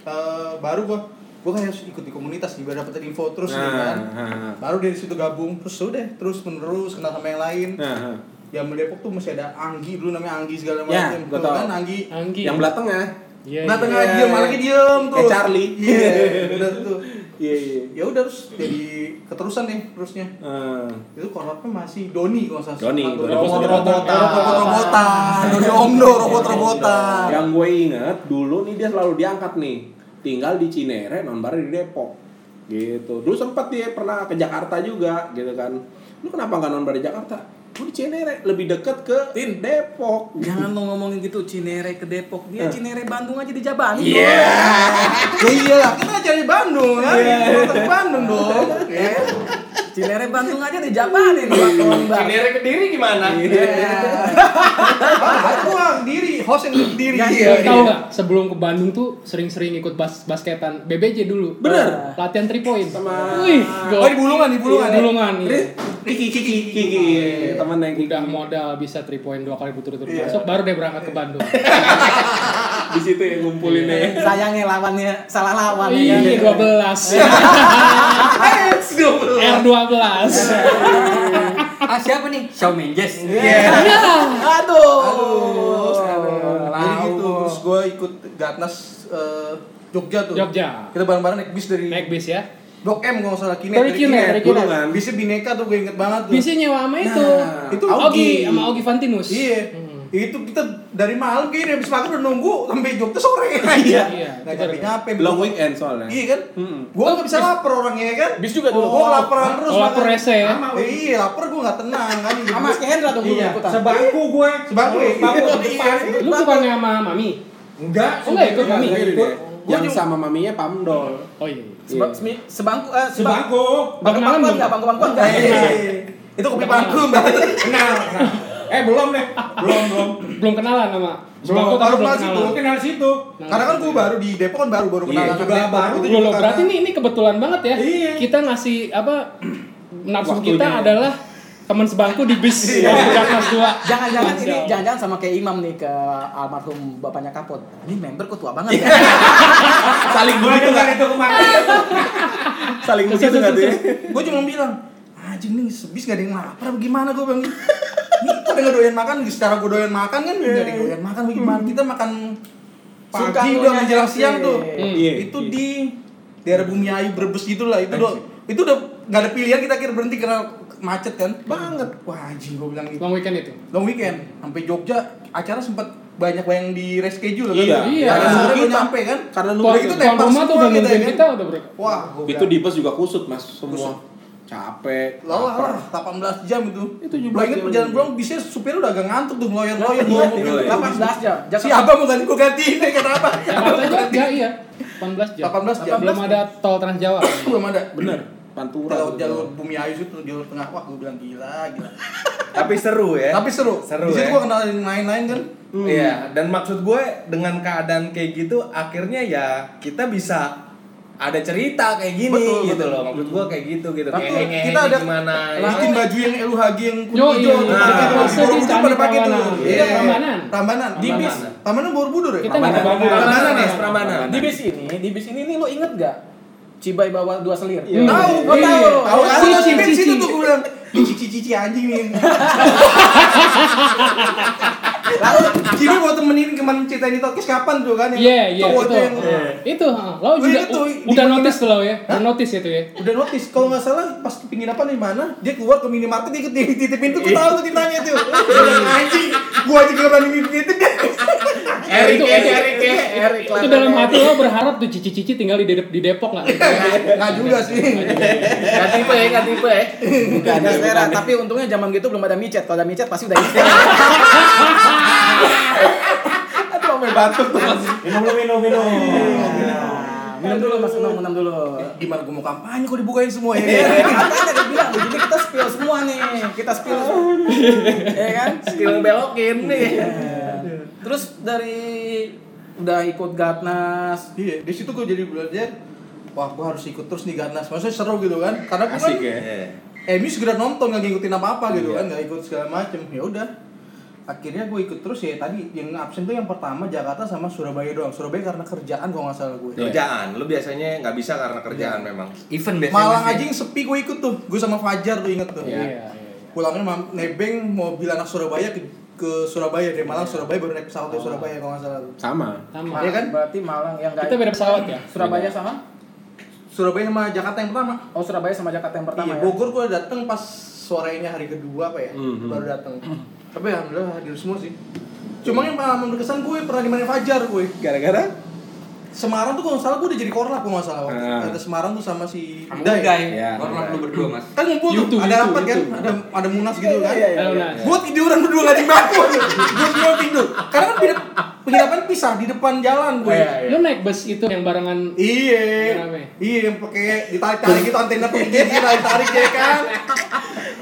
eh, baru gue gue kayak harus ikut di komunitas nih biar dapetin info terus nih Nah, kan nah, baru dari situ gabung terus udah terus menerus kenal sama yang lain nah, nah. yang Depok tuh masih ada Anggi dulu namanya Anggi segala Ya, macam gua Tuh tahu. kan Anggi Anggi. Yang belah tengah. Iya. Nah tengah iya. diem, malah lagi diem tuh. Kayak Charlie. Iya, udah tuh. Iya, iya. Ya udah terus jadi keterusan nih terusnya. Eh, Itu korlapnya masih Doni kalau salah. Doni, Robot Doni robotan, robot robotan, Doni Omdo, robot robotan. Yang gue inget dulu nih dia selalu diangkat nih. Tinggal di Cinere, non di Depok. Gitu. Dulu sempat dia pernah ke Jakarta juga, gitu kan. Lu kenapa nggak non di Jakarta? Gue di Cinere, lebih deket ke Tin. Depok. Jangan lo ngomongin gitu Cinere ke Depok. Dia Cinere Bandung aja dijabani. Iya. Ya iyalah, kita cari Bandung kan. Kita Bandung dong. Ya. Cinere Bandung aja dijabani nih waktu bar. Cinere kediri gimana? Ah, Aku yang diri, host yang diri. Iya, Tahu nggak? Sebelum ke Bandung tuh sering-sering ikut bas basketan BBJ dulu. Bener. Latihan 3 point. Sama- Wih, Oh di Bulungan, di Bulungan. ya? Bulungan. iya. Kiki, Kiki, Kiki, teman yang Kiki. Udah modal bisa 3 point dua kali berturut-turut masuk baru deh berangkat ke Bandung. Di situ yang ngumpulin ya. Sayangnya lawannya salah lawan Iya, ya. 12. R12. Ah siapa nih? Shawn Mendes. Aduh. Jadi gitu, terus gue ikut Gatnas eh, Jogja tuh. Jogja. Kita bareng-bareng naik bis dari Naik bis ya. Blok M kalau nggak salah Kinet. Dari Kinet, dari Kinet. Bulungan. Bisnya Bineka tuh gue inget banget tuh. Bisnya nyewa sama itu. itu Augi sama Augi Fantinus. Iya. Hmm. Itu kita dari malam kayaknya habis makan udah nunggu sampai Jogja sore. Iya. Nggak Kita nyampe nyampe. Long weekend soalnya. Iya kan? Mm-mm. Gua nggak bisa lapar orangnya ya kan? Bis juga dulu. Gua laparan terus. Oh, lapar makan. rese ya. Iya, lapar gua nggak tenang kan. Sama si Hendra tuh dulu Iya, ikutan. sebangku gue. Sebangku? Sebangku Iya. di depan. Lu bukannya sama Mami? Enggak. Oh, enggak ikut Mami? Enggak, Ikut. Yang Gua sama maminya Pamdol. Oh iya. Sebangku eh sebang Sebangku. bangku belum? enggak bangku bangkuan enggak? Iya. Itu kopi pangku mbak. Kenal. kenal. Eh belum deh. Belum, belum. Belum kenalan sama. Belum, baru belum kenal situ. Mungkin dari situ. Karena kan gua baru di Depok kan baru baru Iya, kenalan juga sama Depok. baru. Itu Loh, juga loh, berarti karena- ini ini kebetulan banget ya. Iya. Kita ngasih apa nafsu kita adalah teman sebangku di bis yang kelas 2. Jangan-jangan ini jangan-jangan sama kayak Imam nih ke almarhum bapaknya Kapot. Ini member kok tua banget ya. Saling Gue begitu dengar nggak? itu kemarin. Saling ya? terus. Gue cuma bilang, anjing nih sebis gak ada yang lapar apa gimana gue bilang pada nggak doyan makan secara gue doyan makan kan ada yang doyan makan. Bagaimana kita makan pagi lu udah menjelang siang tuh. Iya. itu di daerah Bumi Ayu Brebes gitu lah. Itu udah itu udah nggak ada pilihan kita kira berhenti karena macet kan. Banget. Wah anjing gue bilang gitu. Long weekend itu. long weekend. Sampai Jogja acara sempat banyak yang di reschedule kan. Iya. Iya. karena sore kita- nyampe kan. Karena Tuan, nunggu itu tuh semua udah kita, nungguin kan? kita udah wah gua itu di bus juga kusut mas semua capek Lelah lah, 18 jam itu. Itu 17 Lo inget jam. perjalanan pulang bisnya supir udah agak ngantuk tuh ngeloyor-ngeloyor bawa mobil. Iya, iya. 18 jam. Si abang mau ganti gue gantiin deh kata apa? Jakarta Jogja iya 18 jam 18 jam. belum ada tol Trans Jawa Belum ada. bener pantura Jalur bumi ayu itu jalur tengah wah gue bilang gila gila. Tapi seru ya. Tapi seru. Seru Di situ ya. gue kenalin lain-lain kan. Iya, dan maksud gue dengan keadaan kayak gitu akhirnya ya kita bisa ada cerita kayak gini Betul, gitu betul. loh. Maksud gue kayak gitu gitu. Tapi Kayak ngehe kita ada gimana. bikin baju yang LUHG yang kuning hijau. iya, iya. Nah, di Borobudur pada pakai tuh. Prambanan. Iya. Prambanan. Prambanan. Di bis. Prambanan Borobudur ya? kita Prambanan. Prambanan. Prambanan ya, ya? Prambanan. Di bis ini, di bis ini nih lo inget gak? Cibai bawa dua selir. Iya. Tahu, Oh, iya. tahu. Tahu kan? Cici, Cici, cici, cici. situ tuh gue bilang. Ini cici-cici anjing nih. Lalu Cici mau temenin kemarin cerita di podcast kapan tuh kan? Iya, iya, cowok itu. yang Itu, ha. lo juga itu udah notice tuh lo ya. Udah notice itu ya. udah notice kalau nggak salah pas penginapan di mana dia keluar ke minimarket dia ikut titipin tuh gue tahu tuh ditanya tuh anjing gua aja gak berani nitip dia Erik, Itu- Erik, itu- Erik, Erik. Itu dalam hati lo berharap tuh cici-cici tinggal di, di Depok nggak? nggak juga sih Gak tipe ya, gak tipe ya. Bukan selera, tapi untungnya zaman gitu belum ada micet. Kalau ada micet pasti udah istirahat. aduh sampai batuk tuh mas Minum dulu, minum, minum. Nah, minum dulu Mas. Unang, minum dulu. gimana gue mau kampanye kok dibukain semua ya? Katanya dia bilang, jadi kita spill semua nih. Kita spill semua. Ya kan? skill belokin nih. Terus dari udah ikut Gatnas, iya di situ gue jadi belajar wah gue harus ikut terus nih Garnas maksudnya seru gitu kan? Karena gue kan asik ya. MU segera nonton nggak ngikutin apa apa gitu Iya. kan nggak ikut segala macem. Ya udah akhirnya gue ikut terus ya tadi yang absen tuh yang pertama Jakarta sama Surabaya doang Surabaya karena kerjaan kalau nggak salah gue Kerjaan, lu biasanya nggak bisa karena kerjaan memang. Event biasanya. Malang ya. aja yang sepi gue ikut tuh gue sama Fajar tuh inget tuh Iya, iya, iya. pulangnya nebeng mobil anak Surabaya ke, ke Surabaya dari Malang Surabaya baru naik pesawat dari Surabaya kalau nggak salah tuh. sama Sama. Iya kan? berarti Malang yang Kita beda pesawat ya? Surabaya sama? Surabaya sama Jakarta yang pertama Oh Surabaya sama Jakarta yang pertama iya, ya? Bogor gue dateng pas sorenya hari kedua apa ya Mhm. baru dateng tapi alhamdulillah hadir semua sih. Cuma yang pengalaman berkesan gue pernah di mana Fajar gue. Gara-gara Semarang tuh kalau nggak salah gue udah jadi korlap kalau nggak salah waktu. Ah. ada Semarang tuh sama si Kamu Uday. Iya, pernah Uday. lu berdua mas. kan ngumpul tuh YouTube, ada rapat kan ada ada munas gitu kan Ayo, Nas. gue tiduran berdua nggak di bangku gue semua tidur karena kan dep- penginapan pisah di depan jalan gue Iya, iya. Lu naik bus itu yang barangan Iya, iya yang pakai ditarik-tarik gitu antena pakai gigi tarik-tarik ya kan.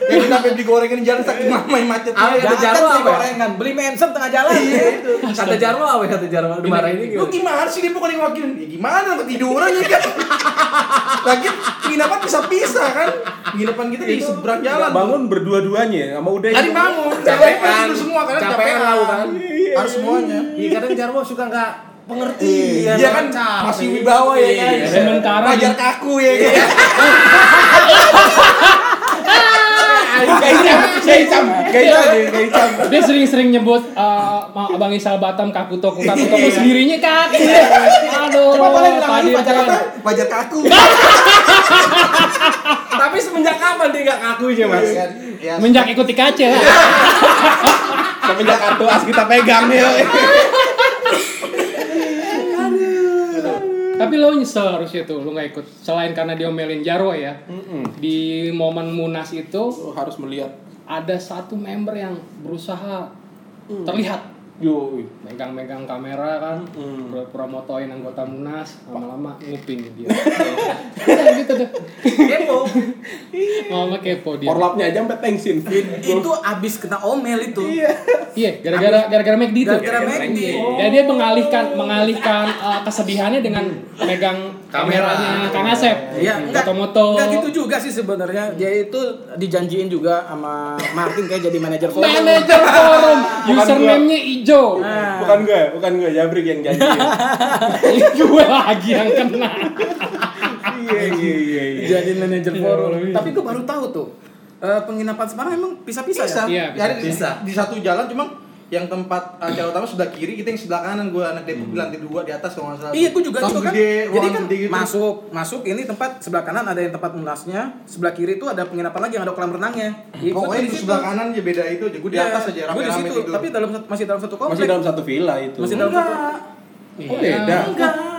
Yang sampai digorengin di jalan saking lama yang macetnya. Ah, apa ya? gorengan, beli mensen tengah jalan. Iya itu. kata Jarwo apa ya? kata Jarwo dimarahin ini Lu gimana sih dia bukan wakilin? Ya gimana ketiduran ya kan? Lagi penginapan pisah-pisah kan? Penginapan kita di seberang jalan. bangun berdua-duanya sama udah Tadi bangun, capek kan tidur semua karena capek tahu kan Harus semuanya. iya kadang Jarwo suka nggak pengertian Dia kan capek. masih wibawa ya kan. Iya. Sementara Wajar di- kaku ya kan. Icam Icam Icam Icam dia sering-sering nyebut uh, Abang Isal Batam kaku toko kaku toko Iya. sendirinya kaku. Aduh. Coba boleh bilang lagi kan. apa? Kaku. tapi semenjak kapan dia nggak ngakunya mas Ya, ya, Menjak ikuti kaca lah. semenjak kartu as kita pegang nih Tapi lo nyesel harusnya tuh lo nggak ikut. Selain karena diomelin Jarwo ya. Di momen Munas itu Lu harus melihat ada satu member yang berusaha terlihat yo megang-megang kamera kan Hmm. pura-pura motoin anggota munas lama-lama nguping dia. Udah gitu deh kepo. Lama kepo dia. Korlapnya aja sampai tensin Itu abis kena omel itu. iya. Gara-gara gara-gara McD itu. Gara-gara McD. ya dia mengalihkan mengalihkan uh, kesedihannya dengan megang kameranya Kang Asep Iya, enggak. foto-moto Enggak gitu juga sih sebenarnya. Dia itu dijanjiin juga sama Martin kayak jadi manajer forum. manajer forum username-nya ijo Nah, bukan gue bukan gue Jabrik yang janji gue lagi yang kena iya iya iya iya. jadi manajer forum. Tapi gue baru tahu tuh. eh, penginapan Semarang emang pisah-pisah bisa. ya? Iya, bisa. di satu jalan cuma yang tempat uh, jalan utama sebelah kiri, kita yang sebelah kanan gue anak Depok di lantai dua di atas kalau nggak salah. Iya, gue juga itu kan. gede, Jadi kan gede gitu. masuk, masuk ini tempat sebelah kanan ada yang tempat munasnya, sebelah kiri itu ada penginapan lagi yang ada kolam renangnya. Ikut Pokoknya di sebelah kanan aja beda itu aja. Gue di Iya, atas aja gua di rame-rame situ, tidur. tapi dalam satu- masih dalam satu komplek. masih dalam satu villa itu Masih dalam satu Enggak. Oh, beda.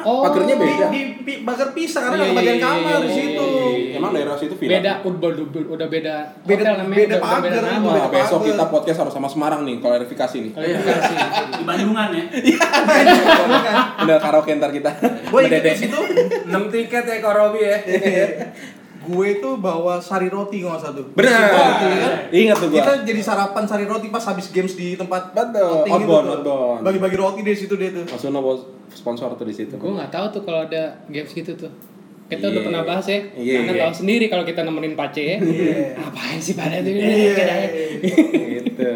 Oh. Pagernya beda. Di, di pagar pisah karena Iya, nggak bagian iya, iya, kamar di iya, situ. Emang daerah situ villa? Beda udah udah, udah beda Beda- namanya, beda udah- udah pagar, nama. beda Wah, besok kita podcast harus sama Semarang nih, klarifikasi nih. Klarifikasi. Di Bandungan ya. Udah karaoke ntar kita. Gue ikut situ. 6 tiket ya Korobi ya. gue itu bawa sari roti kalau nggak salah tuh. Benar. Roti, kan? Ingat tuh gua. Kita jadi sarapan sari roti pas habis games di tempat Betul. gitu Outbound, tuh. outbound. Bagi-bagi roti di situ dia tuh. Mas Uno bos sponsor tuh di situ. Gue nggak tahu tuh kalau ada games gitu tuh. Kita udah Iya. pernah bahas ya. Iya, Karena iya. tahu sendiri kalau kita nemenin Pace ya. Iya. Apaan sih pada tuh? Iya. gitu.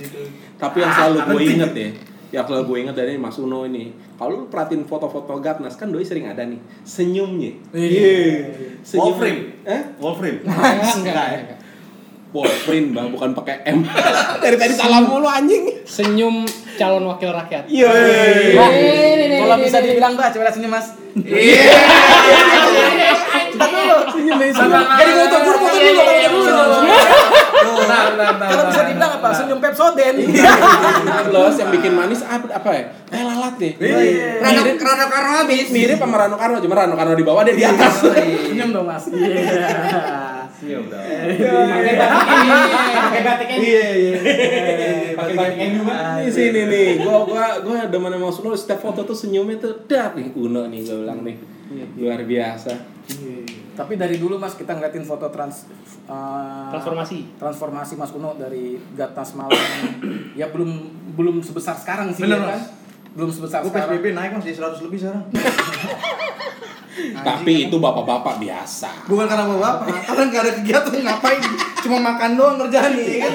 Gitu. Tapi yang selalu gue inget ya, yang selalu gue inget dari Mas Uno ini, kalau lu perhatiin foto-foto Gatnas kan doi sering ada nih senyumnya. Iya. Senyum. Wolfram. Eh? Wolfram. Enggak, enggak, enggak. Wolfram bang, bukan pakai M. dari tadi salah mulu anjing. Senyum calon wakil rakyat. Iya. Wah, kalau bisa dibilang mbak, coba sini mas. Ntar dulu, senyum nih, senyum. Jadi gue foto dulu, foto dulu, Bentar, bentar, bentar, Kalau bisa bentar. dibilang apa? Senyum Pepsoden. Plus yang bikin manis apa, apa ya? Kayak lalat deh. Rano Rano Karno habis. Mirip sama Rano Karno, cuma Rano Karno di bawah dia di atas. Senyum dong mas. Iya. Siap dong. Pakai batik ini. Iya, iya. Pakai batik ini juga. Di sini nih, gua gua gua demen sama Mas Uno setiap foto tuh senyumnya tuh dak nih Uno nih gua bilang nih. Luar biasa. Tapi dari dulu mas kita ngeliatin foto trans eh, Transformasi. transformasi Mas Uno dari Gatnas Malang ya belum belum sebesar sekarang sih Bener, ya kan Mas. belum sebesar Gue sekarang PSBB naik mas jadi 100 lebih sekarang. Tapi itu bapak-bapak biasa. Bukan karena bapak, karena nggak ada kegiatan ngapain, cuma makan doang kerjaan nih kan.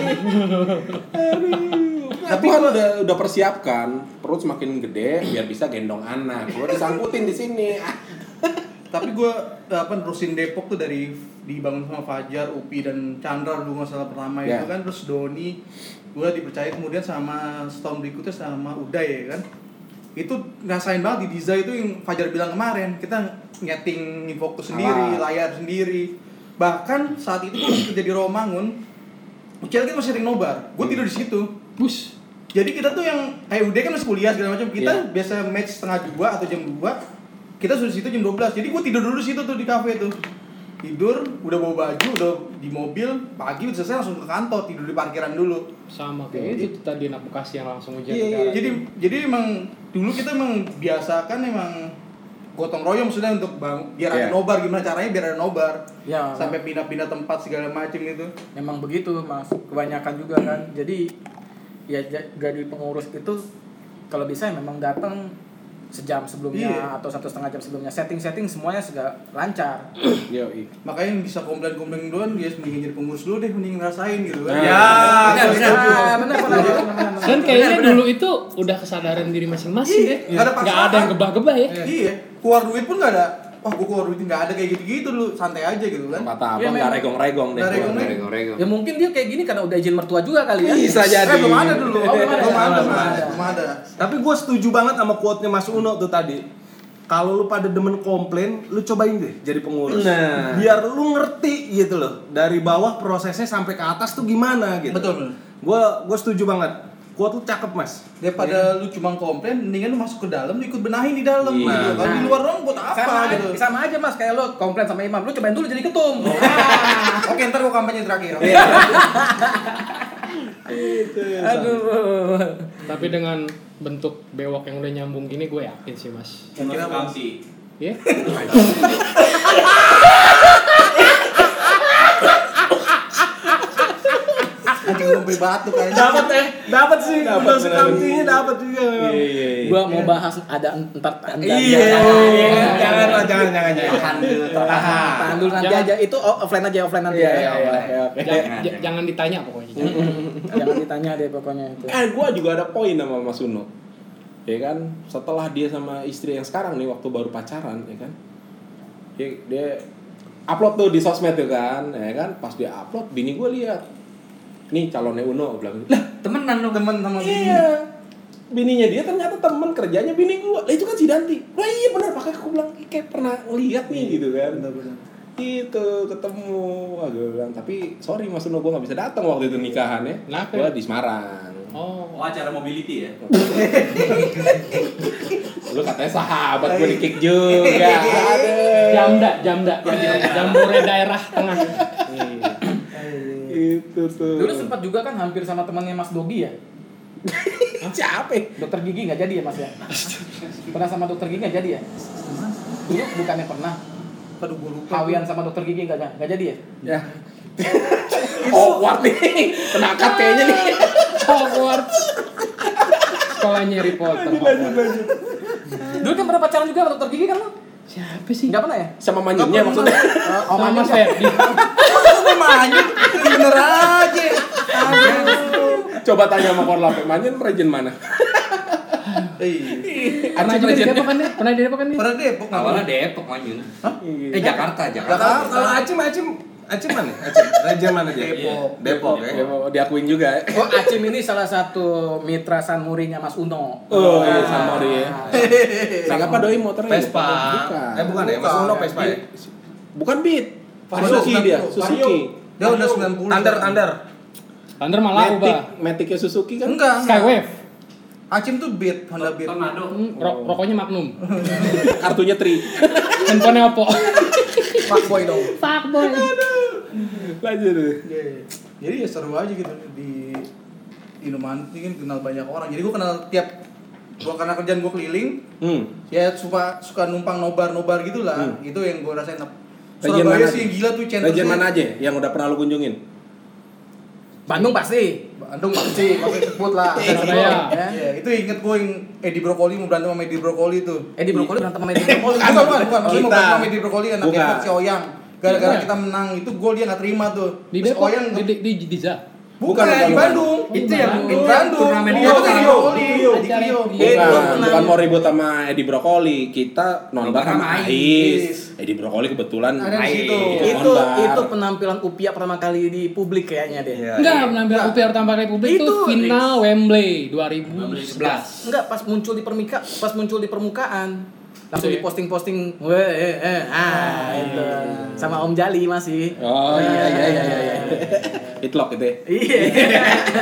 Tapi kan udah udah persiapkan perut semakin gede biar bisa gendong anak. Gua disangkutin di sini. Tapi gue apa nerusin Depok tuh dari dibangun sama Fajar, Upi dan Chandra dulu masalah pertama Ya. itu kan terus Doni gue dipercaya kemudian sama setahun berikutnya sama Uday ya kan itu ngerasain banget di Diza itu yang Fajar bilang kemarin kita nyeting infocus sendiri Alat. layar sendiri bahkan saat itu gue masih kerja di Romangun Ucil kita masih sering nobar gue tidur di situ Bus. jadi kita tuh yang kayak udah kan masih kuliah segala macam kita Iya. biasa match setengah dua atau jam 2 kita sudah di situ jam 12 jadi gue tidur dulu situ tuh di kafe tuh. Tidur udah bawa baju udah di mobil pagi udah selesai langsung ke kantor tidur di parkiran dulu. Sama kayak itu tuh tadi anak Bekasi yang langsung hujan Iya, iya. jadi jadi emang dulu kita emang biasakan emang gotong royong maksudnya untuk bang biar ada Iya. nobar. Gimana caranya biar ada nobar? Ya. Sampai pindah-pindah tempat segala macam gitu. Memang begitu mas. Kebanyakan juga kan. Jadi ya ja- jadi pengurus itu kalau bisa ya memang datang sejam sebelumnya Iya. atau satu setengah jam sebelumnya setting setting semuanya sudah lancar Yo, makanya yang bisa komplain-komplain duluan dia mending jadi pengurus dulu deh mending ngerasain gitu kan Nah. Ya, benar benar, benar benar, benar. Dan kayaknya dulu itu udah kesadaran diri masing-masing Iya, deh. nggak ada yang gebah-gebah ya. Iya, keluar duit pun nggak ada. Wah, gua keluar duit nggak ada kayak gitu-gitu lu, santai aja gitu kan. kata apa Iya, nggak memang. regong-regong deh. Nggak regong-regong. Ya mungkin dia kayak gini karena udah izin mertua juga kali ya Bisa jadi. Eh, belum ada dulu. Oh, belum ada. Belum ada, Belum ada. Belum ada. Tapi gue setuju banget sama quote-nya Mas Uno tuh tadi. Kalau lu pada demen komplain, lu cobain deh jadi pengurus. Nah. Biar lu ngerti gitu loh. Dari bawah prosesnya sampai ke atas tuh gimana gitu. Betul, betul. Gue gue setuju banget. Quote lu cakep, Mas. Daripada lu cuma komplain, mendingan lu masuk ke dalam, lu ikut benahin di dalam Iya. gitu. Kalau di luar doang buat apa sama, gitu. sama aja mas kayak lo komplain sama imam lu cobain dulu jadi ketum Oke, ntar gua kampanye terakhir. aduh Tapi dengan bentuk bewok yang udah nyambung gini gue yakin sih mas. Kira Kamsi. Ya? Sampai batuk. Dapat eh, dapat sih. Dapat, kamtinya dapat juga memang. Iya, iya, iya. gua mau bahas ada entar entar Iya, iya jangan lah, jangan, jangan, jangan. Tahan dulu, tahan. tahan dulu nanti aja itu offline aja offline nanti Iya, ya iya, iya. Jangan, ditanya pokoknya. jangan ditanya deh pokoknya itu Eh, gua juga ada poin sama Mas Uno. Ya kan, setelah dia sama istri yang sekarang nih waktu baru pacaran, ya kan. Dia, dia upload tuh di sosmed tuh kan, ya kan. Pas dia upload, bini gua lihat. Nih calonnya Uno bilang. Lah, Temenan lu. Temen sama bini. iya. Bininya dia ternyata temen kerjanya bini gua. Lah itu kan si Danti. Wah iya bener pakai aku bilang "Ih, kayak pernah ngeliat nih gitu kan. Gitu ketemu. Wah gue bilang tapi sorry Mas Uno gua nggak bisa datang waktu itu nikahan ya. Kenapa? Gua di Semarang. Oh, Oh, acara mobility ya. Lu katanya sahabat gue di kick juga. Jamda, Jamda. Jambore daerah tengah. Itu tuh. Dulu sempat juga kan hampir sama temannya Mas Dogi ya. Siapa? Dokter gigi nggak jadi ya Mas ya? Pernah sama dokter gigi nggak jadi ya? Dulu bukannya pernah. Aduh, gue lupa. Kawian sama dokter gigi nggak nggak jadi ya? Ya. Awkward nih. Kenakat kayaknya nih. Hogwarts. Sekolahnya Harry Potter. Hogwarts. Dulu kan pernah pacaran juga sama dokter gigi kan lo? Siapa sih? Nggak pernah ya? Sama manyunnya maksudnya. Oh, Sama ya? Ferdi. Maju, bener aja. Coba tanya sama Korlap, manyun region mana? Iya. Pernah juga di. Depok kan nih? Pernah di Depok kan nih? Pernah Depok Awalnya pernah? Depok Manyun. Eh Jakarta, Jakarta. Jakarta. Kalau Acim, Acim, Acim mana? Acim, region mana dia? Depok. Depok ya. Ya, mau diakuin juga. ya. Oh, Acim ini salah satu mitra sanmurinya Mas Uno. Oh, iya, Nah. sama dia. Sang apa doi motornya? Vespa. Eh bukan ya, Mas Uno Vespa ya. Bukan Beat. Vario, Suzuki dia, 90. Suzuki. Dia udah 90. Thunder, Thunder. Thunder malah Matic, ubah. Maticnya Suzuki kan? Enggak. enggak. Skywave. Acim tuh beat, Honda beat. Tornado. Hmm, ro- rokoknya Magnum. Kartunya Tri. Handphonenya Oppo. Fuckboy dong. Fuckboy. Lanjut deh. Jadi ya seru aja gitu di ini kan kenal banyak orang. Jadi gua kenal tiap gua karena kerjaan gua keliling, Hmm. ya suka suka numpang nobar-nobar gitu lah. Hmm. Itu yang gua rasain. Region Surabaya mana sih yang gila tuh centernya. Region mana aja yang udah pernah lu kunjungin? Bandung pasti. Bandung pasti, pasti sebut lah. Surabaya. Ya, ya, itu inget gue yang Edi Brokoli mau berantem sama Edi Brokoli tuh. Eh di Brokoli berantem sama Edi Brokoli. Bukan, bukan, bukan. Maksudnya mau Kita. berantem sama Edi Brokoli anak Bukan. Depok si Oyang. Gara-gara kita menang itu gol dia nggak terima tuh. Di Terus Oyang di, di, di, di. Bukan, Bukan, di. Bandung. Itu yang di Bandung. turnamen Iya, itu Brokoli. Di Rio. Itu Bukan, mau ribut sama Edi Brokoli. Kita Nonbar sama Ais. Edi Brokoli kebetulan Ada di situ. Ais. itu itu penampilan Upia pertama kali di publik kayaknya deh. Iya. Enggak, penampilan UPR tanpa Republik itu Itu, final Wembley 2011. Enggak pas muncul di permika, pas muncul di permukaan. Langsung Iya. diposting-posting, weh, eh, eh, ah, itu. Sama Om Jali masih. Oh iya iya iya iya. iya. Hitlock itu ya. Iya.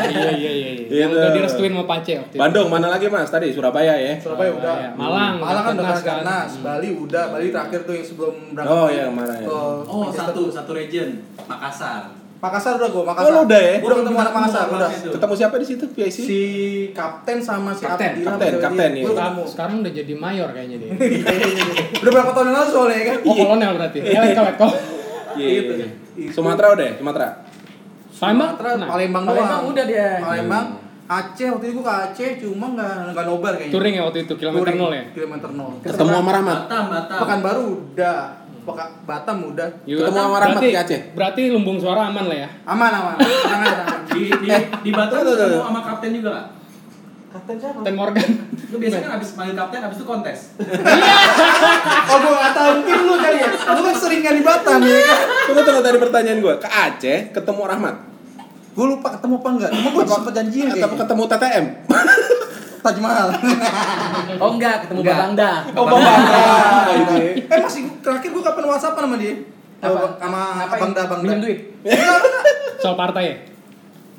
Iya iya iya. iya. Yang Itu. udah direstuin sama Pace waktu itu. Bandung mana lagi Mas? Tadi Surabaya ya. Surabaya udah. Iya, Malang, Malang kan udah Karnas kan. Karnas. Bali udah. Bali terakhir tuh yang sebelum berangkat. Oh, iya, mana ya? Oh, satu, satu region. Makassar. Makassar udah gua, Makassar. Oh, udah ya? Udah ketemu anak Makassar, udah. Ketemu siapa di situ PIC? Si kapten sama si Kapten, Abdillah kapten, kapten, iya. Gua Sekarang, ketemu. sekarang udah jadi mayor kayaknya dia. Udah berapa tahun yang lalu soalnya ya kan? Oh kolonel berarti. Ya leko. Iya. Itu. iya. Sumatera udah ya? Sumatera. Palembang? Nah, Palembang doang. Palembang udah dia. Palembang. Aceh waktu itu gua ke Aceh cuma nggak nggak nobar kayaknya. touring ya waktu itu kilometer Touring, nol ya. Kilometer nol. Ketemu sama Rahmat. Batam, Batam. Pekanbaru udah. Peka, Batam udah. Yuk, Ketemu sama Rahmat di Aceh? Berarti lumbung suara aman lah ya. Aman aman. Tenang aja, tenang. Di, di, di Batam ketemu sama kapten juga nggak? Kapten siapa? Ten Morgan. Lu biasanya kan abis panggil kapten, abis itu kontes. Oh gua nggak tahu mungkin lu kali ya. Lu kan sering kan di Batam ya kan. Tunggu tunggu tadi pertanyaan gue. Ke Aceh ketemu Rahmat. Gue lupa ketemu apa enggak. Cuma gue sempat janjiin Atau kayaknya. ketemu TTM? Taj Mahal. Oh enggak, ketemu Enggak. Babangda. Oh, Bang eh masih gua- terakhir gue kapan WhatsApp sama dia? Apa? Sama? Abang Da Abang Da. Minjem duit. Soal partai ya.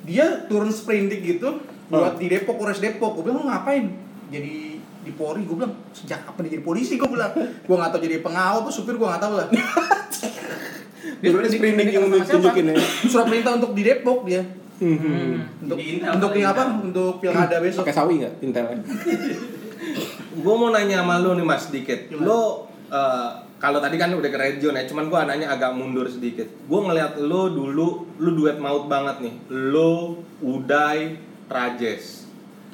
Dia turun sprindik gitu buat di Depok, Polres Depok. Gue bilang lu ngapain? Jadi di Polri, gue bilang sejak kapan dia jadi polisi? Gue bilang, gue nggak tahu jadi pengawal tuh supir gue nggak tahu lah. Dulu di sprinting yang tunjukin ya. Surat perintah untuk di Depok dia. Hmm. Untuk Intel, untuk Intel. apa? Untuk pilkada besok. Pakai sawi nggak? Intel. Gue mau nanya sama lu nih mas sedikit. Gimana? Lu eh, kalau tadi kan udah ke region ya, cuman gue nanya agak mundur sedikit. Gue ngeliat lu dulu, lu duet maut banget nih. Lu, Uday, Rajes.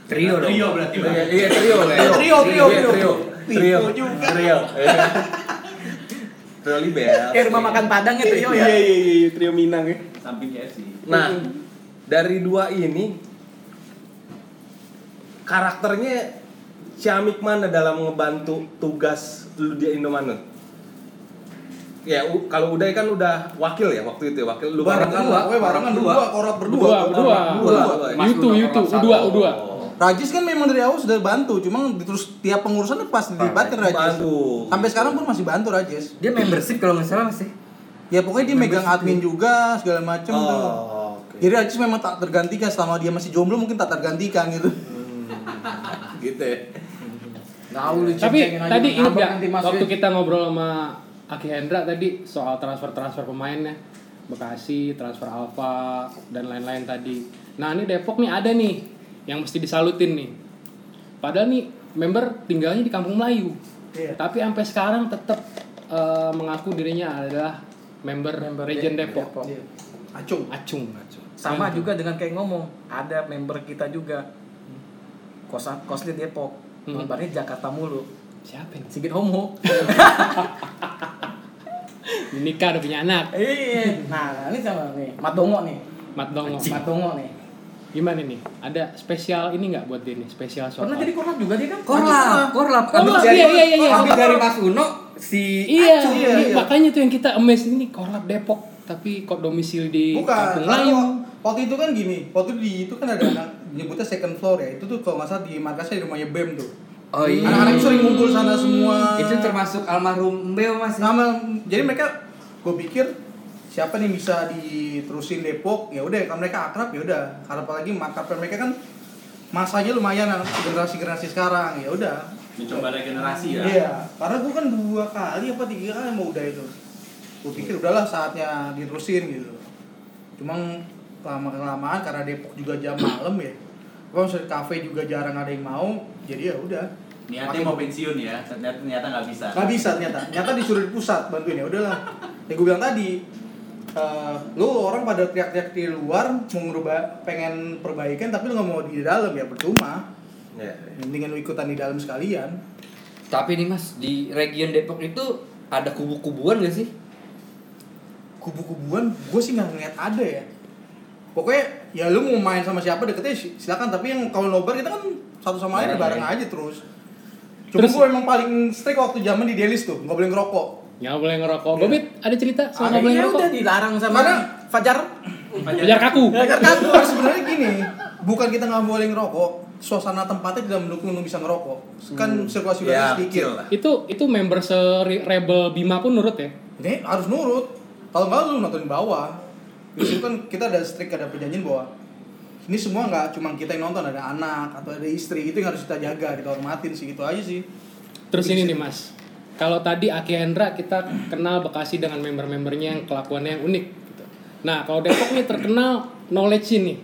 Trio dong. Trio berarti. Iya, iya trio, Trio, trio, Iya, trio. trio, trio, juga. trio. iya. Trio libel. Kayak rumah makan Padang ya trio ya. Iya iya iya trio Minang ya. Samping KFC. Nah, dari dua ini karakternya Syamik mana dalam ngebantu tugas lu di Indomaret? Ya, kalau Uday kan udah wakil ya waktu itu ya, wakil lu bareng lah, gue barengan berdua, korot berdua. Berdua, berdua. Yutu, Yutu, U2, U2. Rajis kan memang dari awal sudah bantu, cuma terus tiap pengurusan pas dilibatin Rajis. Bantu. Sampai sekarang pun masih bantu Rajis. Dia membership kalau nggak salah masih. Ya pokoknya dia megang admin juga segala macam tuh. Oh, oke. Jadi Rajis memang tak tergantikan selama dia masih jomblo mungkin tak tergantikan gitu. Gitu ya. Tahu lu Tapi tadi ingat waktu kita ngobrol sama Aki Hendra tadi soal transfer-transfer pemainnya Bekasi, transfer Alfa dan lain-lain tadi. Nah ini Depok nih ada nih yang mesti disalutin nih. Padahal nih member tinggalnya di Kampung Melayu. Iya. Tapi sampai sekarang tetap eh, mengaku dirinya adalah member, Member Region De- Depok. Depok. Iya. Acung. Acung, acung. Sama juga dengan kayak ngomong, ada member kita juga kos kosnya Depok, Hmm. Jakarta mulu. Siapa nih? Sigit Homo. Nikah udah punya anak. Iya. Nah, ini sama nih, Mat Dongo nih. Mat Dongo. Mat Dongo nih. Gimana nih? Ada spesial ini nggak buat dia nih? Spesial soal. Pernah jadi korlap juga dia kan? Korlap, korlap. Korlap, iya, iya, iya, iya. abis dari Mas Uno si Iya, Acung, iya, iya, iya. makanya tuh yang kita amazed ini Korlap Depok, tapi kok domisili di Bukan, Kampung Melayu. waktu itu kan gini, waktu di itu kan ada anak nyebutnya second floor ya. Itu tuh kalau nggak salah di markasnya di rumahnya BEM tuh. Oh iya. Anak-anak itu sering ngumpul sana semua. Itu termasuk almarhum Mbeo Mas. nama jadi mereka gue pikir siapa nih bisa diterusin Depok ya udah kalau mereka akrab ya udah karena apalagi akrab mereka kan masanya lumayan generasi generasi sekarang ya udah Mencoba regenerasi ya. iya karena gue kan dua kali apa tiga kali mau udah itu gue pikir udahlah saatnya diterusin gitu cuma lama kelamaan karena Depok juga jam malam ya kalau misalnya kafe juga jarang ada yang mau jadi ya udah. Niatnya mau pensiun ya, ternyata ternyata nggak bisa. nggak bisa ternyata. Ternyata disuruh di pusat bantuin ya udahlah. Ya gue bilang tadi eh, lu orang pada teriak-teriak di luar mau ngerubah pengen perbaikan tapi lu nggak mau di dalam ya percuma. Ya. mendingan lu ikutan di dalam sekalian. Tapi nih Mas, di region Depok itu ada kubu-kubuan gak sih? kubu-kubuan? Gue sih nggak ngeliat ada ya pokoknya ya lu mau main sama siapa deketnya si- silakan tapi yang kalau nobar kita kan satu sama lain Bareng bareng ya. aja terus cuma gue emang paling strict waktu zaman di Delis tuh nggak boleh ngerokok Nggak boleh ngerokok. Bobit, ada cerita soal Ada, nggak boleh Iya ngerokok? udah dilarang sama Karena- Fajar. Biar kaku. kan sebenarnya gini bukan kita nggak boleh ngerokok suasana tempatnya tidak mendukung untuk bisa ngerokok kan sirkulasi udara Ya, sedikit kecil lah. Itu itu member se rebel Bima pun nurut ya. ini harus nurut kalau nggak lu nonton di bawah di situ kan kita ada strict ada perjanjian bahwa ini semua nggak cuma kita yang nonton ada anak atau ada istri itu yang harus kita jaga kita hormatin sih gitu aja sih Terus ini nih Mas, kalau tadi Aki Hendra kita kenal Bekasi dengan member-membernya yang kelakuannya yang unik. Gitu. Nah kalau Depok nih terkenal knowledge ini,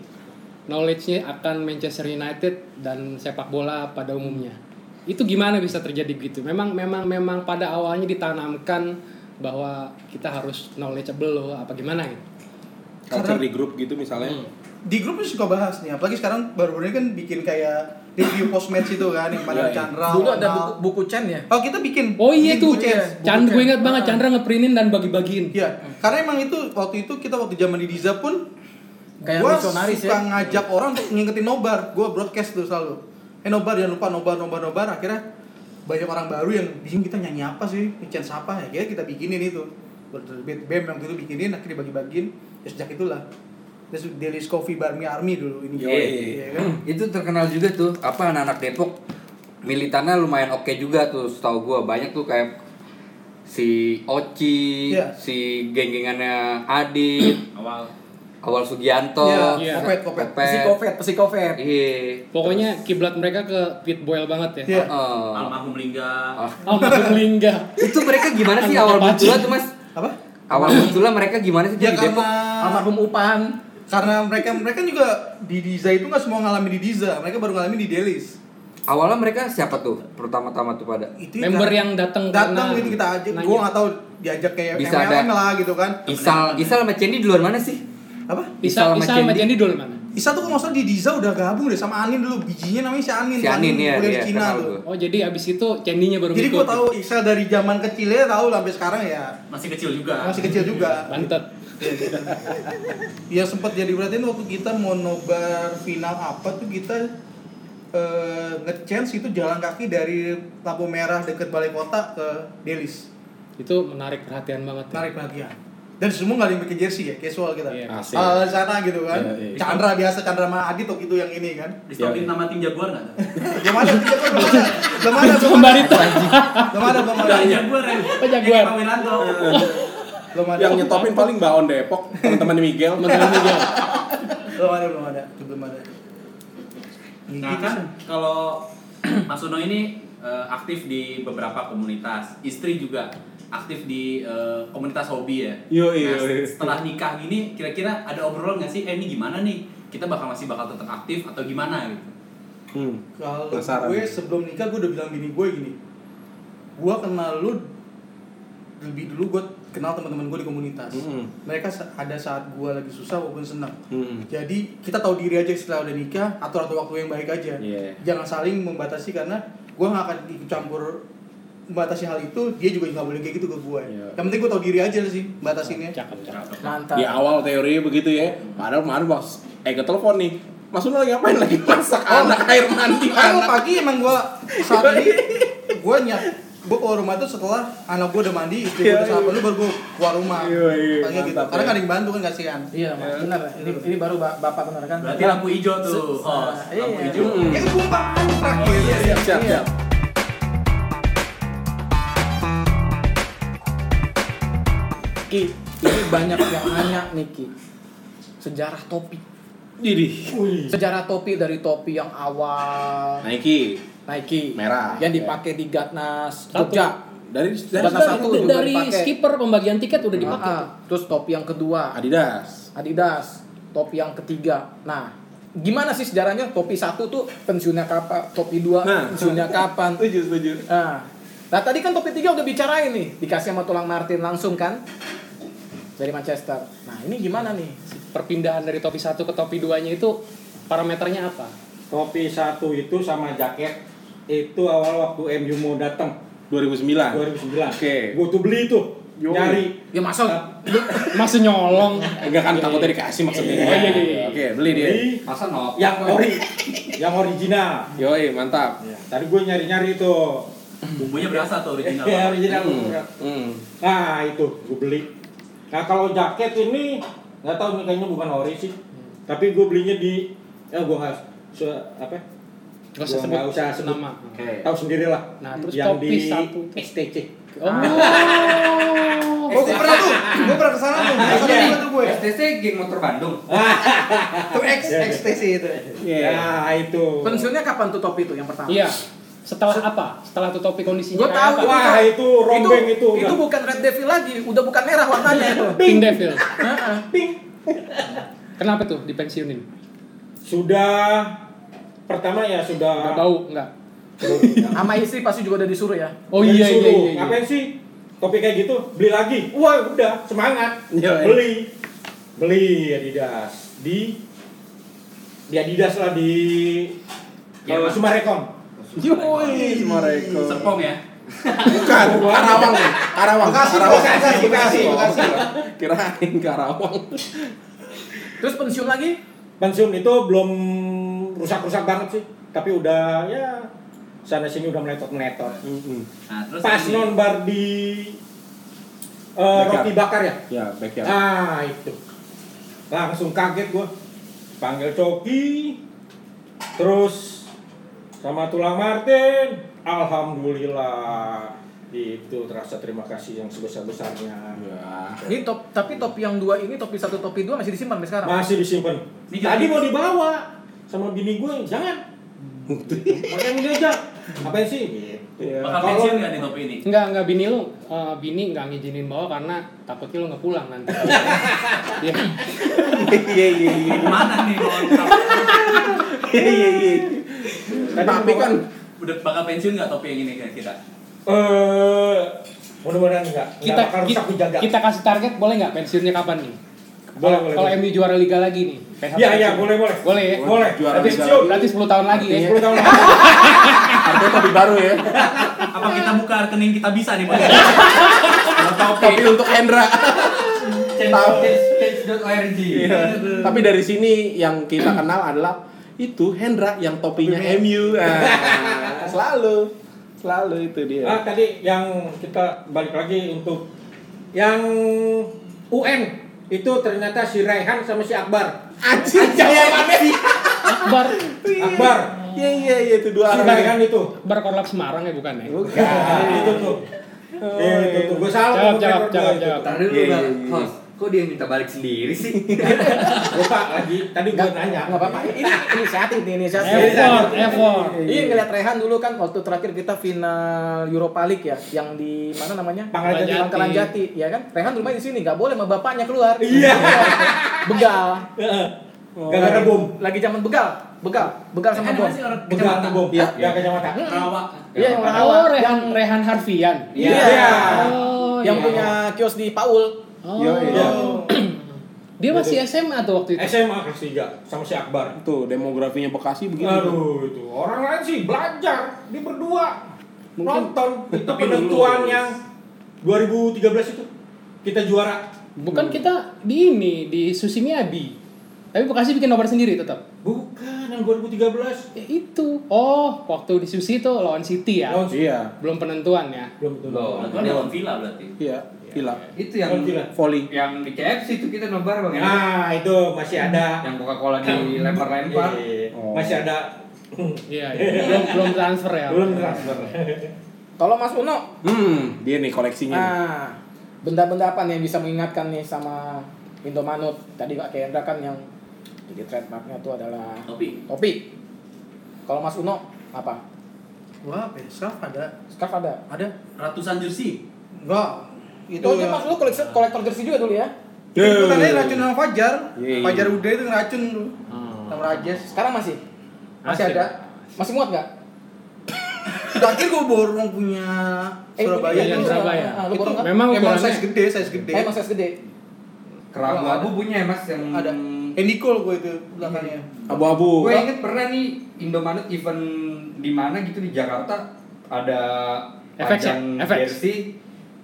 knowledge-nya akan Manchester United dan sepak bola pada umumnya. Itu gimana bisa terjadi gitu? Memang memang memang pada awalnya ditanamkan bahwa kita harus knowledgeable loh, apa gimana gitu? Culture di grup gitu misalnya. di grup suka bahas nih apalagi sekarang baru-baru ini kan bikin kayak review post match itu kan yang pada Iya, iya. Chandra Dulu ada Ronald. buku, buku Chen ya. oh kita bikin Oh iya bikin tuh, buku. Chandra gue ingat banget Ah. Chandra ngeprintin dan bagi-bagiin. Iya, karena emang itu waktu itu kita waktu zaman di Diza pun Kayak gua misionaris suka ya. ngajak orang untuk ngingetin nobar. Gua broadcast tuh selalu. Eh nobar jangan lupa nobar nobar nobar akhirnya banyak orang baru yang bingung kita nyanyi apa sih, chance apa ya? Kita bikinin itu. Berbit BEM yang itu bikinin akhirnya bagi-bagiin. Ya sejak itulah. Terus Delis Coffee Barmy Army dulu ini. Iya. Iya kan? itu terkenal juga tuh apa anak-anak Depok militannya lumayan oke juga tuh setahu gua banyak tuh kayak si Oci, Iya. si geng-gengannya Adit, Awal Awal Sugianto, Iya, Kopet, Kopet, Kopet. Psikovet, psikovet. Iya. Pokoknya kiblat mereka ke Pit Boyle banget ya. Oh. almarhum Lingga. Almarhum Lingga. Itu mereka gimana sih awal munculnya tuh Mas? Apa? Awal munculnya mereka gimana sih Ya di Depok? karena Almarhum Upan. karena mereka mereka juga di Diza itu nggak semua ngalamin di Diza, mereka baru ngalamin di Delis. Awalnya mereka siapa tuh? Pertama-tama tuh pada. Itu Member yang datang datang karena gitu kita ajak gue nggak tahu diajak kayak Bisa MLM ada- lah gitu kan Isal, Isal sama Cendi duluan mana sih? Apa Isa Isal sama Isa sama Cendi. Cendi dulu mana? Isa tuh kalau di Diza udah gabung deh sama Anin dulu bijinya namanya si Anin Si Anin, iya, kuliah iya, di Cina tuh. Oh jadi abis itu Cendinya baru jadi gue tahu Isa dari zaman kecilnya tahu sampai sekarang ya Masih kecil juga. masih kecil juga Bantet. ya sempat jadi perhatian waktu kita mau nobar final apa tuh kita eh, nge-chance itu jalan kaki dari lampu merah deket balai kota ke Delis Itu menarik perhatian banget. ya. tarik perhatian dan semua nggak ada yang pakai jersey ya casual kita. Iya. Al sana gitu kan. Iya, iya. Chandra biasa Chandra sama Adit tuh itu yang ini kan. Di stopin nama tim Jaguar nggak? belum ada belum ada belum ada belum ada belum Kembali ada tuh. belum ada belum ada Ada Jaguar. ya. Jaguar. Belum ada Yang nyetopin paling Baon Depok, teman-teman Miguel. Teman-teman Miguel. belum ada belum ada. Itu belum ada. Nah kan kalau Mas Uno ini eh, aktif di beberapa komunitas. Istri juga aktif di eh, komunitas hobi ya. Yo, iya, Nah, iya. setelah nikah gini, kira-kira ada obrolan nggak sih? Eh ini gimana nih? Kita bakal masih bakal tetap aktif atau gimana gitu? Hmm. Kalau gue sebelum nikah gue udah bilang bini gue gini. Gue kenal lu lebih dulu gue kenal teman-teman gue di komunitas. Mm-mm. Mereka ada saat gue lagi susah maupun senang. Hmm. Jadi kita tahu diri aja setelah udah nikah atur atur waktu yang baik aja. Iya. Jangan saling membatasi karena gue nggak akan ikut campur membatasi hal itu. Dia juga nggak boleh kayak gitu ke gue. Iya. Yang penting gue tahu diri aja sih batasinnya. Cakep, cakep. Mantap. Di awal teorinya begitu ya. Padahal kemarin bos, eh ke telepon nih. Mas Uno lagi ngapain lagi masak anak air mandi Karena anak. pagi emang gue saat ini gue nyat gue keluar rumah tuh setelah anak gue udah mandi, istri gue udah sarapan dulu baru gue keluar rumah. Iya, iya, Paling gitu. mantap, Karena ya. kan ada yang bantu kan kasihan. Iya, Mas. Benar. Ini ini baru ba- Bapak benar kan? Berarti lampu hijau tuh, iya. Lampu hijau. Ya kan gue terakhir. Siap, siap, siap. Ki, ini banyak yang nanya nih Ki. Sejarah topi. Didi. Sejarah topi dari topi yang awal Nike. Nike Merah. yang dipakai di Gatnas. Jogja. Dari dari, Gatnas satu juga dari dipakai. skipper pembagian tiket udah dipakai. Ah, ah. Terus topi yang kedua Adidas. Adidas. Topi yang ketiga. Nah, gimana sih sejarahnya? Topi satu tuh pensiunnya kapan? Topi dua Nah. pensiunnya kapan? Setuju, setuju. Nah, nah tadi kan topi tiga udah bicarain nih, dikasih sama tulang Martin langsung kan dari Manchester. Nah ini gimana nih? Perpindahan dari topi satu ke topi duanya itu parameternya apa? Topi satu itu sama jaket itu awal waktu MU mau datang 2009. 2009. Oke. Gue tuh beli tuh, Yo. nyari. Ya masa Masih nyolong. Enggak kan takutnya dikasih maksudnya. Oh, iya, iya, iya. Oke, beli dia. Beli Masa no? yang ori, yang original. Yoi, mantap. Tadi gue nyari-nyari tuh. Bumbunya berasa tuh original. Ya, original. Hmm. Hmm. Nah itu gue beli. Nah kalau jaket ini nggak tahu nih kayaknya bukan ori sih. Tapi gue belinya di ya gue nggak se- apa? Gak usah sebut nggak usah sebut. nama. Oke. Tahu sendiri lah. Nah, terus yang topi di satu. STC. Oh. Oh, gue pernah tuh, gue pernah ke sana tuh, ke sana Iya. tuh gue. STC geng motor Bandung. Tuh X, XTC itu. Iya. Nah itu. pensiunnya kapan tuh topi itu yang pertama? Iya. Setelah apa? Setelah tuh topi kondisinya Gue kayak tahu apa? Wah itu rombeng itu. itu, udah. bukan red devil lagi, udah bukan merah warnanya itu. Pink Devil. Heeh. Kenapa tuh dipensiunin? Sudah pertama ya Gak sudah. bau, enggak? Sama istri pasti juga udah disuruh ya. Oh iya iya disuruh, iya. iya. Ngapain sih? Topi kayak gitu, beli lagi. Wah udah semangat. Iya, iya. Beli, beli Adidas di di Adidas lah di Ya, Mas. Sumarekon. Yoi, Mareko. Serpong ya. Bukan, Karawang nih. Karawang. Bekasi, Karawang. Bekasi, Bekasi, Bekasi. Kirain Karawang. Terus pensiun lagi? Pensiun itu belum rusak-rusak banget sih, tapi udah ya sana sini udah meletot-meletot. Nah, terus Pas ini- nonbar di eh, Backyard. roti bakar ya. Ya, backyard. Ah itu langsung kaget gua panggil Coki terus sama tulang Martin alhamdulillah itu terasa terima kasih yang sebesar besarnya Ya. Ini top, tapi topi yang dua ini, topi satu, topi dua masih disimpan sampai sekarang. masih disimpan Ini tadi mau dibawa sama bini gue jangan makanya aja apa sih gitu. bakal pensiun nggak di topi ini? Enggak, enggak bini lu, eh, bini enggak ngizinin bawa karena takutnya lu nggak pulang nanti. Iya. Iya, iya, iya. Mana nih mau Iya, iya, iya. Tadi Tapi kan udah bakal pensiun nggak topi yang ini kita? eh mudah-mudahan enggak Kita enggak kita, dijaga kita kasih target boleh nggak pensiunnya kapan nih? Boleh, boleh, kalau. MU juara liga lagi nih. Iya, iya, boleh, boleh. Boleh ya? boleh Juara Tapi Liga. Berarti 10 tahun lagi ya. 10 tahun lagi artinya topi baru ya. Apa kita buka rekening kita bisa nih, Pak? Topi. Topi untuk Hendra. Change.org. Iya. Tapi dari sini yang kita kenal adalah itu Hendra yang topinya MU. Ah, selalu, selalu itu dia. Ah, tadi yang kita balik lagi untuk yang UN itu ternyata si Raihan sama si Akbar. Anjir, jawabannya. Akbar Akbar. Iya iya iya itu dua Si orang. Raihan itu. Akbar Korlap Semarang ya bukan ya? Bukan. itu tuh. Eh, itu tuh gue salah. Jawab, gua jawab, jawab, jawab. Tadi Iya, iya, iya. host. Kok dia minta balik sendiri sih? Lupa lagi. Tadi gue nanya. nggak apa-apa. Ini inisiatif nih, inisiatif. Effort, effort. Iya ngeliat Rehan dulu kan waktu terakhir kita final Europa League ya, yang di mana namanya? Pangkalan Jati. Pangkalan Jati, ya kan? Rehan rumah di sini, nggak boleh sama bapaknya keluar. Iya. begal. Gara-gara bom. Lagi zaman begal, begal, begal sama bom. Begal kecamatan. bom. Iya. Ya kacamata. Rawa. Iya yang orang Oh, Rehan yang Rehan Harfian. Iya. Oh, yang iya. punya kios di Paul. Oh. Iya. Dia masih SMA tuh waktu itu. SMA kelas 3 sama si Akbar. Tuh demografinya Bekasi begitu. Aduh itu orang lain sih belajar di berdua Mungkin- nonton itu penentuan yang 2013 itu kita juara Bukan kita di ini di Susi Miyabi. Tapi Bekasi bikin nobar sendiri tetap. bukan yang 2013 Ya itu. Oh, waktu di Susi tuh lawan City ya. Lawan Iya, Belum penentuan ya. belum Itu dia lawan Villa berarti. iya, gila. itu yang Oh. Volley. yang di KFC itu kita nobar bang ya. nah itu masih ada Yang Coca Cola dilempar-lempar. Iya, Oh. masih ada Iya, iya. belum belum transfer ya. belum transfer Kalau Mas Uno, Hmm, dia nih koleksinya. nah benda-benda apa nih yang bisa mengingatkan nih sama Indomanut? Tadi Kak Kendra kan yang jadi trademarknya tuh adalah Topi. topi. Kalau Mas Uno apa? Wah, apa ya? Scarf ada. Scarf ada. Ada. Ratusan jersey. Enggak. Itu Itu aja yang- Mas Uno kolektor kolektor jersey juga dulu ya. Itu katanya racun sama Fajar. Iya, iya. Fajar udah itu ngeracun tuh. Oh. Sama Rajes. Sekarang masih? Masih, Masih. ada? Masih muat nggak? Terakhir gue borong punya Eh, Surabaya punya itu. yang Surabaya. Ah, lu Itu? Memang emang size gede, size gede. Eh, masih gede. Kerabu abu punya ya mas yang Ada. Endicol gue itu belakangnya. Abu-abu. Gue inget pernah nih Indomaret event di mana gitu di Jakarta ada FX ya? pajang FX. jersey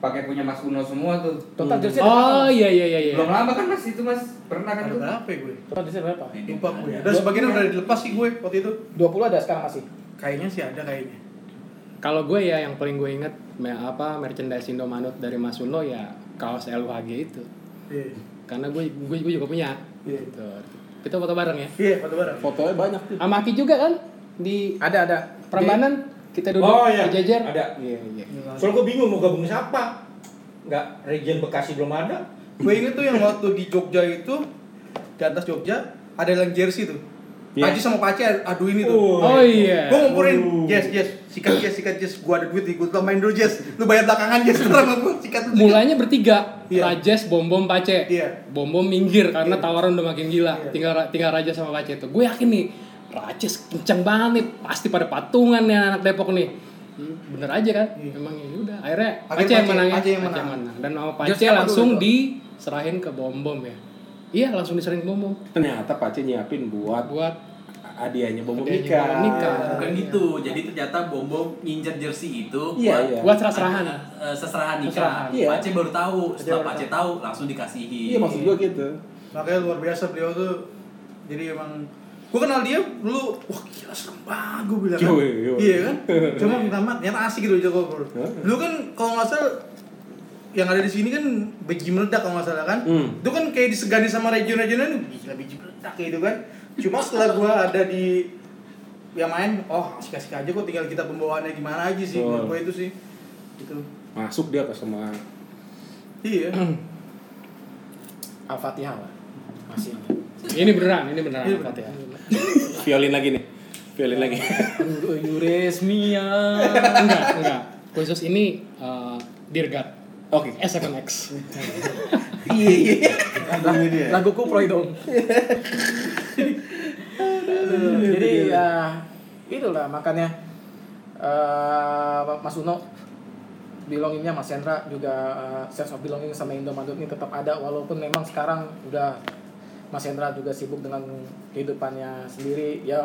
pakai punya Mas Uno semua tuh. Total jersey ada Oh iya iya iya iya. Belum lama kan Mas itu Mas pernah kan Ada tuh? berapa ya gue? Total jersey berapa? Lupa gue. Dan sebagian udah dilepas sih gue waktu itu. 20 ada sekarang masih. Kayaknya sih ada kayaknya. Kalau gue ya yang paling gue inget me- apa merchandise Indomanut dari Mas Uno ya kaos LUHG itu. Iya. Karena gue gue, gue juga punya. Iya. Gitu. Kita foto bareng ya. Iya, foto bareng. Fotonya banyak tuh. Sama Aki juga kan di Ada ada. Prambanan kita duduk Oh, iya. berjejer. Ada. Iya iya. soalnya gue bingung mau gabung siapa nggak region Bekasi belum ada Gue inget tuh yang waktu di Jogja itu di atas Jogja ada yang jersey tuh. Iya. Haji sama Pace adu ini tuh. Oh iya. Gue ngumpurin, Waduh. Jess, Jess, sikat Jess, sikat Jess, gue ada duit nih, gue tambahin dulu Jess, lu bayar belakangan Jess, sekarang gue sikat. Mulanya bertiga, Iya. Rajes, Bom Bom, Pace. Iya. Bom Bom minggir karena Iya. tawaran udah makin gila. Iya. Tinggal tinggal Raja sama Pace tuh. Gue yakin nih, Rajes kenceng banget nih, pasti pada patungan nih anak Depok nih. Hmm, Bener aja kan? Iya. Emang ya udah. Akhirnya Pace yang Pace- menang ya. Pace yang menang. Dan sama Jersey Pace apa langsung dulu, diserahin ke Bom Bom ya. Iya, langsung diserahin ke Bom Bom. Ternyata Pace nyiapin buat Buat hadiahnya bobo Hadiahnya nikah. nikah. Bukan gitu. Jadi ternyata Bom Bom ngincer jersey itu Iya, buat iya. buat serah-serahan. eh, seserahan nikah. Seserahan. Iya. Pace baru tahu. Setelah Pace tahu langsung dikasihi. Iya maksud gua gitu. Makanya luar biasa beliau tuh, jadi emang gue kenal dia dulu, wah gila serem banget gue bilang kan. Iya kan, cuma minta maaf, ternyata asik gitu Joko Bro. Dulu kan kalau nggak salah yang ada di sini kan biji meledak kalau nggak salah kan, Hmm. itu kan kayak disegani sama region-regionan, gila biji meledak kayak gitu kan. Cuma setelah gue ada di yang main, oh asik-asik aja kok tinggal kita pembawaannya gimana aja sih, menurut gue itu sih. Gitu. Masuk dia ke semua. Iya. Al-Fatihah lah. Masih. Ini beneran, ini beneran Ini Fatih. Violin lagi nih. Violin lagi. Yuresmia. enggak, enggak. Khusus ini uh, Dirgat. Oke. S7X. Iya iya. Lagunya dia. Lagu kuproy dong. Aduh, Jadi ya itulah makanya eh Mas Uno belongingnya Mas Hendra juga eh, sense of belonging sama Indomaret ini tetap ada walaupun memang sekarang udah Mas Hendra juga sibuk dengan kehidupannya sendiri ya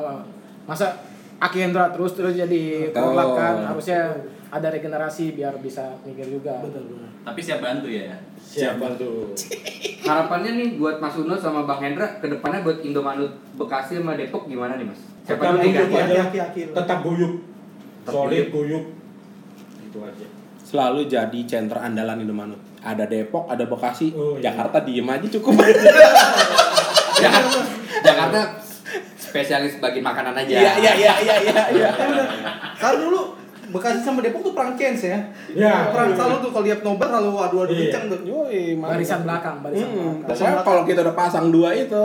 masa Aki Hendra terus terus jadi korlap kan harusnya ada regenerasi biar bisa mikir juga Betul betul. Tapi siap bantu ya. siap bantu Harapannya nih buat Mas Uno sama Bang Hendra ke depannya buat Indomaret Bekasi sama Depok gimana nih Mas? Siapa tetap Aki-aki. tetap guyup solid guyup. itu aja Selalu jadi center andalan Indomaret. Ada Depok, ada Bekasi, Oh, iya. Jakarta diem aja cukup. Jakarta, Jakarta spesialis bagi makanan aja. Iya iya iya iya iya. iya. Karena dulu Bekasi sama Depok tuh perang chance ya. Ya. Perang selalu tuh kalau lihat nobar selalu adu-adu Iya. kencang tuh. Yoi. Barisan belakang, barisan Hmm, belakang. biasanya kalau kita udah pasang dua itu,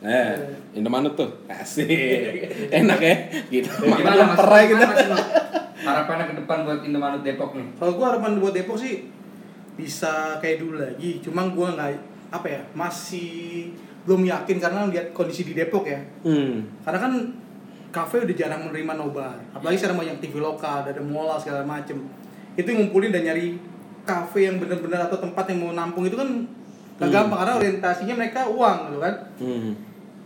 eh, Indomaret tuh, asik, enak ya, gitu. Gimana Mas, Mas? Harapannya ke depan buat Indomaret Depok nih. Kalau gua harapan buat Depok sih bisa kayak dulu lagi. Cuma gua nggak apa ya masih belum yakin karena lihat kondisi di Depok ya. Hmm. Karena kan kafe udah jarang menerima nobar. Apalagi sekarang banyak TV lokal, ada mola segala macem. Itu yang ngumpulin dan nyari kafe yang benar-benar atau tempat yang mau nampung itu kan gak Hmm. gampang karena orientasinya mereka uang gitu kan. Hmm.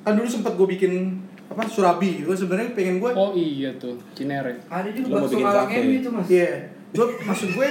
Kan dulu sempat gue bikin apa Surabi itu kan sebenarnya pengen gue Oh iya tuh, Cinere. Ada Lo juga kafe? MU itu mas. Iya, gue maksud gue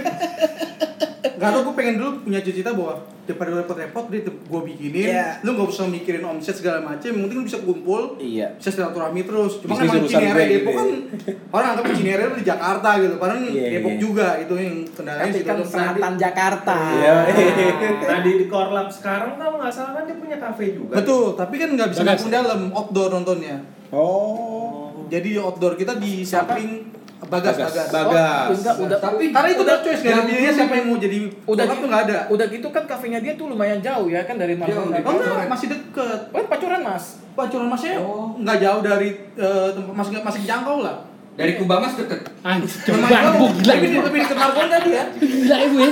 Gak tau gue pengen dulu punya cita bahwa daripada repot-repot dia gue bikinin, Iya. lu gak usah mikirin omset segala macem, yang penting lu bisa kumpul, Iya. bisa silaturahmi terus. Cuma Bisnis emang Cinere gue Depok gitu kan ya. orang anggap Cinere itu di Jakarta gitu, padahal Iya, Depok iya. juga itu yang kendalanya sih kan selatan Jakarta. Iya. Nah di, di Korlap sekarang kalau nggak salah kan dia punya kafe juga. Betul, tapi kan nggak bisa nampung dalam outdoor nontonnya. Oh. Jadi outdoor kita di samping Bagas, Bagas. Bagas. Bagas. Oh, enggak, udah Tapi Karena itu udah choice yang- pilihannya siapa yang mau jadi udah gitu tuh nggak ada. Udah gitu kan kafenya dia tuh lumayan jauh ya kan dari Mampang. Jauh, Oh enggak, masih deket. Oh, pacuran mas. Pacuran masnya Oh. nggak jauh dari eh, tempat masih masih dijangkau lah. Dari Kubamas deket. Anjir, Cuma coba bu gila tapi ini. di lebih deket Margon tadi ya. Gila ya gue.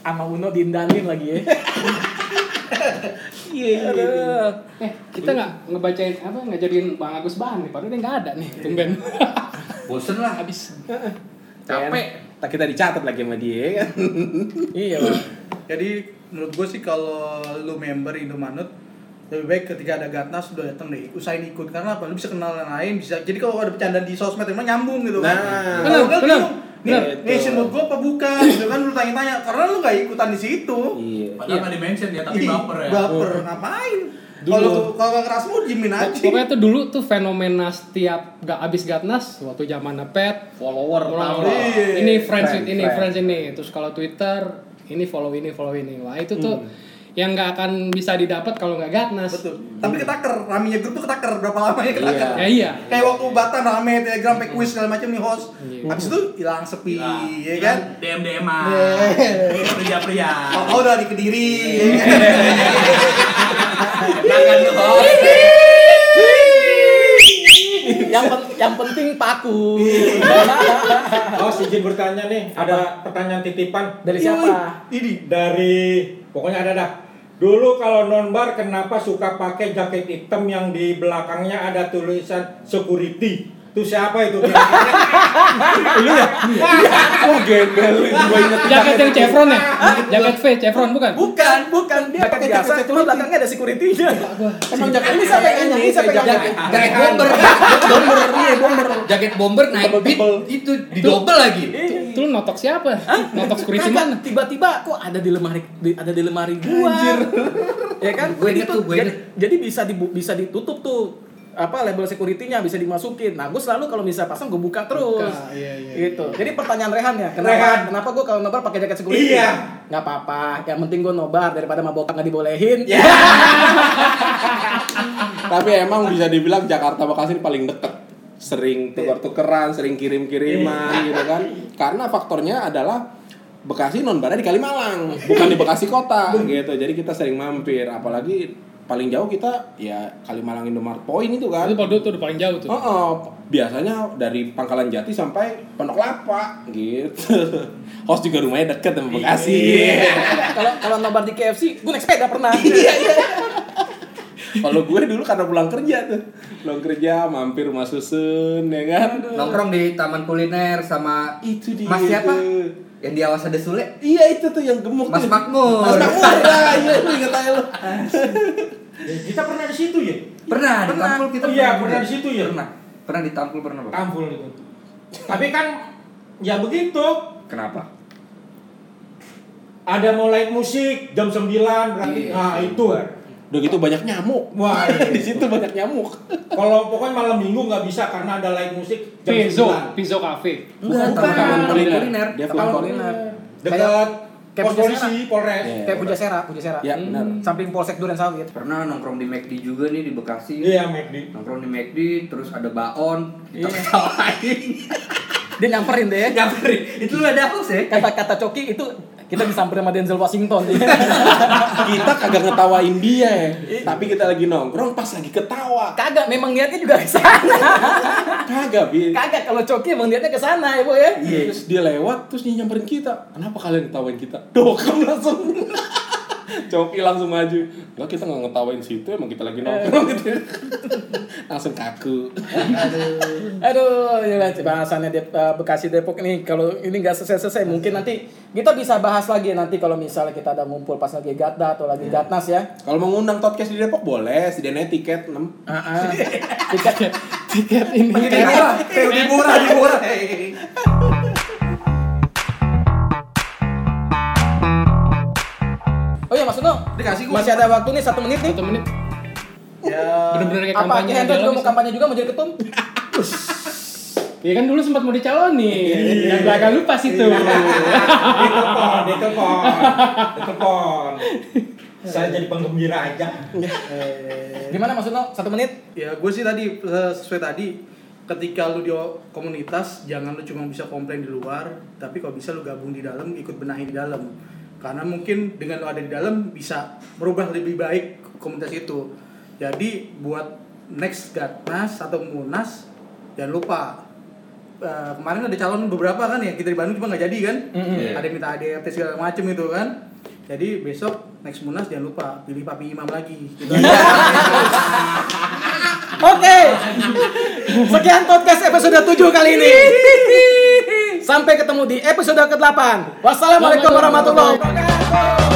Sama Uno diindanin lagi ya. Iya, Aduh. Eh, kita nggak ngebacain apa nggak jadiin Bang Agus bahan nih, padahal dia nggak ada nih, tumben. Bosen lah. Habis. Capek. Tak kita dicatat lagi sama dia kan. Iya, Bang. Jadi menurut gue sih kalau lu member Indomaret lebih baik ketika ada Gatnas udah dateng deh usahain ikut karena apa lu bisa kenal yang lain bisa jadi kalau ada bercanda di sosmed emang nyambung gitu kan Nah. Benar, bingung, benar. Nih nation menurut gue apa bukan? Gitu kan lu tanya-tanya. Karena lu gak ikutan di situ. Iya. Padahal nggak di-mention ya, tapi baper ya. baper. Ngapain? Kalau kalau gak keras mau diemin aja. Pokoknya tuh dulu tuh fenomena setiap gak abis Gatnas waktu zaman pet Follower follow tahu. Iya. ini friends Friend, ini friend. friends ini. Terus kalau Twitter ini follow ini follow ini. Wah itu tuh yang nggak akan bisa didapat kalau nggak Gatnas betul tapi ketaker raminya grup tuh ketaker berapa lama ya ketaker ya iya kayak waktu Batam rame telegram pack quiz segala macam nih host Iya. habis itu hilang sepi Nah, ya kan DM DM-an. Iya. Pria-pria. Oh, udah di kediri ya kan? Tuh, host. yang pen- yang penting paku. Oh, izin bertanya nih, ada pertanyaan titipan Dari siapa? ini dari pokoknya ada dah. Dulu kalau nonbar kenapa suka pakai jaket hitam yang di belakangnya ada tulisan security? Itu siapa itu? Lu ya? Oh, gembel. Gua inget jaket yang chevron ya jaket V chevron bukan Bukan, bukan dia pakai biasa, cuma belakangnya ada security-nya. Emang jaket Ini siapa yang nanya? Ini siapa yang jaket. Jaket bomber. Bomber, iya bomber. Jaket bomber naik beat itu didobel lagi. Itu lu notok siapa notok security mana tiba-tiba kok ada di lemari di, ada di lemari gua. ya kan? Gua Jadi inget tuh, gua jadi, jadi bisa dibu, bisa ditutup tuh apa label security-nya bisa dimasukin. Nah, gue selalu kalau bisa pasang gue buka terus. Buka, iya, iya. Gitu. Jadi pertanyaan Rehan ya, kenapa Rehan. kenapa gue kalau nobar pakai jaket security? Iya. Nggak apa-apa, yang penting gue nobar daripada mabok nggak dibolehin. Tapi emang bisa dibilang Jakarta Bekasi paling deket sering tukar-tukeran, sering kirim-kiriman gitu kan. Karena faktornya adalah Bekasi non di Kalimalang, bukan di Bekasi kota gitu. Jadi kita sering mampir, apalagi paling jauh kita ya Kalimalang Indomaret Point itu kan. itu pada tuh udah paling jauh tuh Oh, oh, biasanya dari Pangkalan Jati sampai Pondok Lapa gitu. Host juga rumahnya deket sama Bekasi. Kalau kalau nobar di KFC, gue naik sepeda pernah. Kalau gue dulu karena pulang kerja tuh, pulang kerja mampir rumah susun ya kan. Nongkrong di taman kuliner sama Itu dia Mas siapa? Yang di awas ada Sule. Iya itu tuh yang gemuk Mas tuh. Makmur. Mas Makmur. Nah, iya lu inget aja lu. Ya, kita pernah di situ ya? Pernah, di Pernah. Tampul kita Iya, juga. pernah di situ ya? Pernah. Pernah di Tampul pernah, Bang. Tampul itu. Tapi kan ya begitu. Kenapa? Ada mau live musik jam 9 berarti. Iya. Nah, itu. Udah gitu banyak nyamuk. Wah, iya. di situ banyak nyamuk. Kalau pokoknya malam minggu nggak bisa karena ada live musik jam Pizzo 9. Pizzo Cafe Enggak, Taman bukan. kuliner. kuliner. Dia kuliner. Dekat kayak pos polisi, Polres. Iya. Kayak Puja Sera, Puja Sera. Ya benar. Samping Polsek Duren Sawit. Pernah nongkrong di McD juga nih di Bekasi. Iya, McD. Nongkrong di McD, terus ada baon, kita Iya. ketawain. Dia nyamperin deh ya. Nyamperin. Itu lu ada hoax ya? Kata-kata Coki itu kita disamperin sama Denzel Washington. kita kagak ngetawain dia ya tapi kita lagi nongkrong pas lagi ketawa Kagak, memang niatnya juga ke sana. kagak bi Kagak kalau Coki emang niatnya ke sana ya, Bu ya. terus dia lewat terus dia nyamperin kita kenapa kalian ngetawain kita dokem langsung Coki langsung maju. Lah kita nggak ngetawain situ emang kita lagi nongkrong gitu. Langsung kaku. Aduh, ya bahasannya di eh, Bekasi Depok ini kalau ini nggak selesai-selesai mungkin nanti kita bisa bahas lagi nanti kalau misalnya kita ada ngumpul pas lagi Gatda atau lagi Gatnas ya. kalau mau ngundang podcast di Depok boleh. Sedianya tiket 6 Ah, ah. tiket tiket ini Lebih murah, lebih murah. Oh iya Mas Uno, Dikasih gua. masih ada waktu nih satu menit nih. Satu menit. Ya. Bener-bener kayak Apa kampanye. Ki Hendro juga mau sih. kampanye juga mau jadi ketum? Ya kan dulu sempat mau dicalonin. Yang gak agak lupa situ. Ditelepon, ditelepon, ditelepon. Saya jadi penggembira aja. Gimana Mas Uno? Satu menit? Ya gue sih tadi eh, sesuai tadi ketika lu di komunitas jangan lu cuma bisa komplain di luar tapi kalau bisa lu gabung di dalam ikut benahi di dalam karena mungkin dengan lu ada di dalam bisa merubah lebih baik komunitas itu. Jadi buat next Gatnas atau Munas jangan lupa eh, kemarin ada calon beberapa kan ya kita di Bandung cuma nggak jadi kan? Ada yang minta ADRT segala macem itu kan? Jadi besok next Munas jangan lupa pilih Papi Imam lagi. Gitu. Aja. Oke. Sekian podcast episode 7 kali ini. Sampai ketemu di episode ke-8. Wassalamualaikum warahmatullahi wabarakatuh.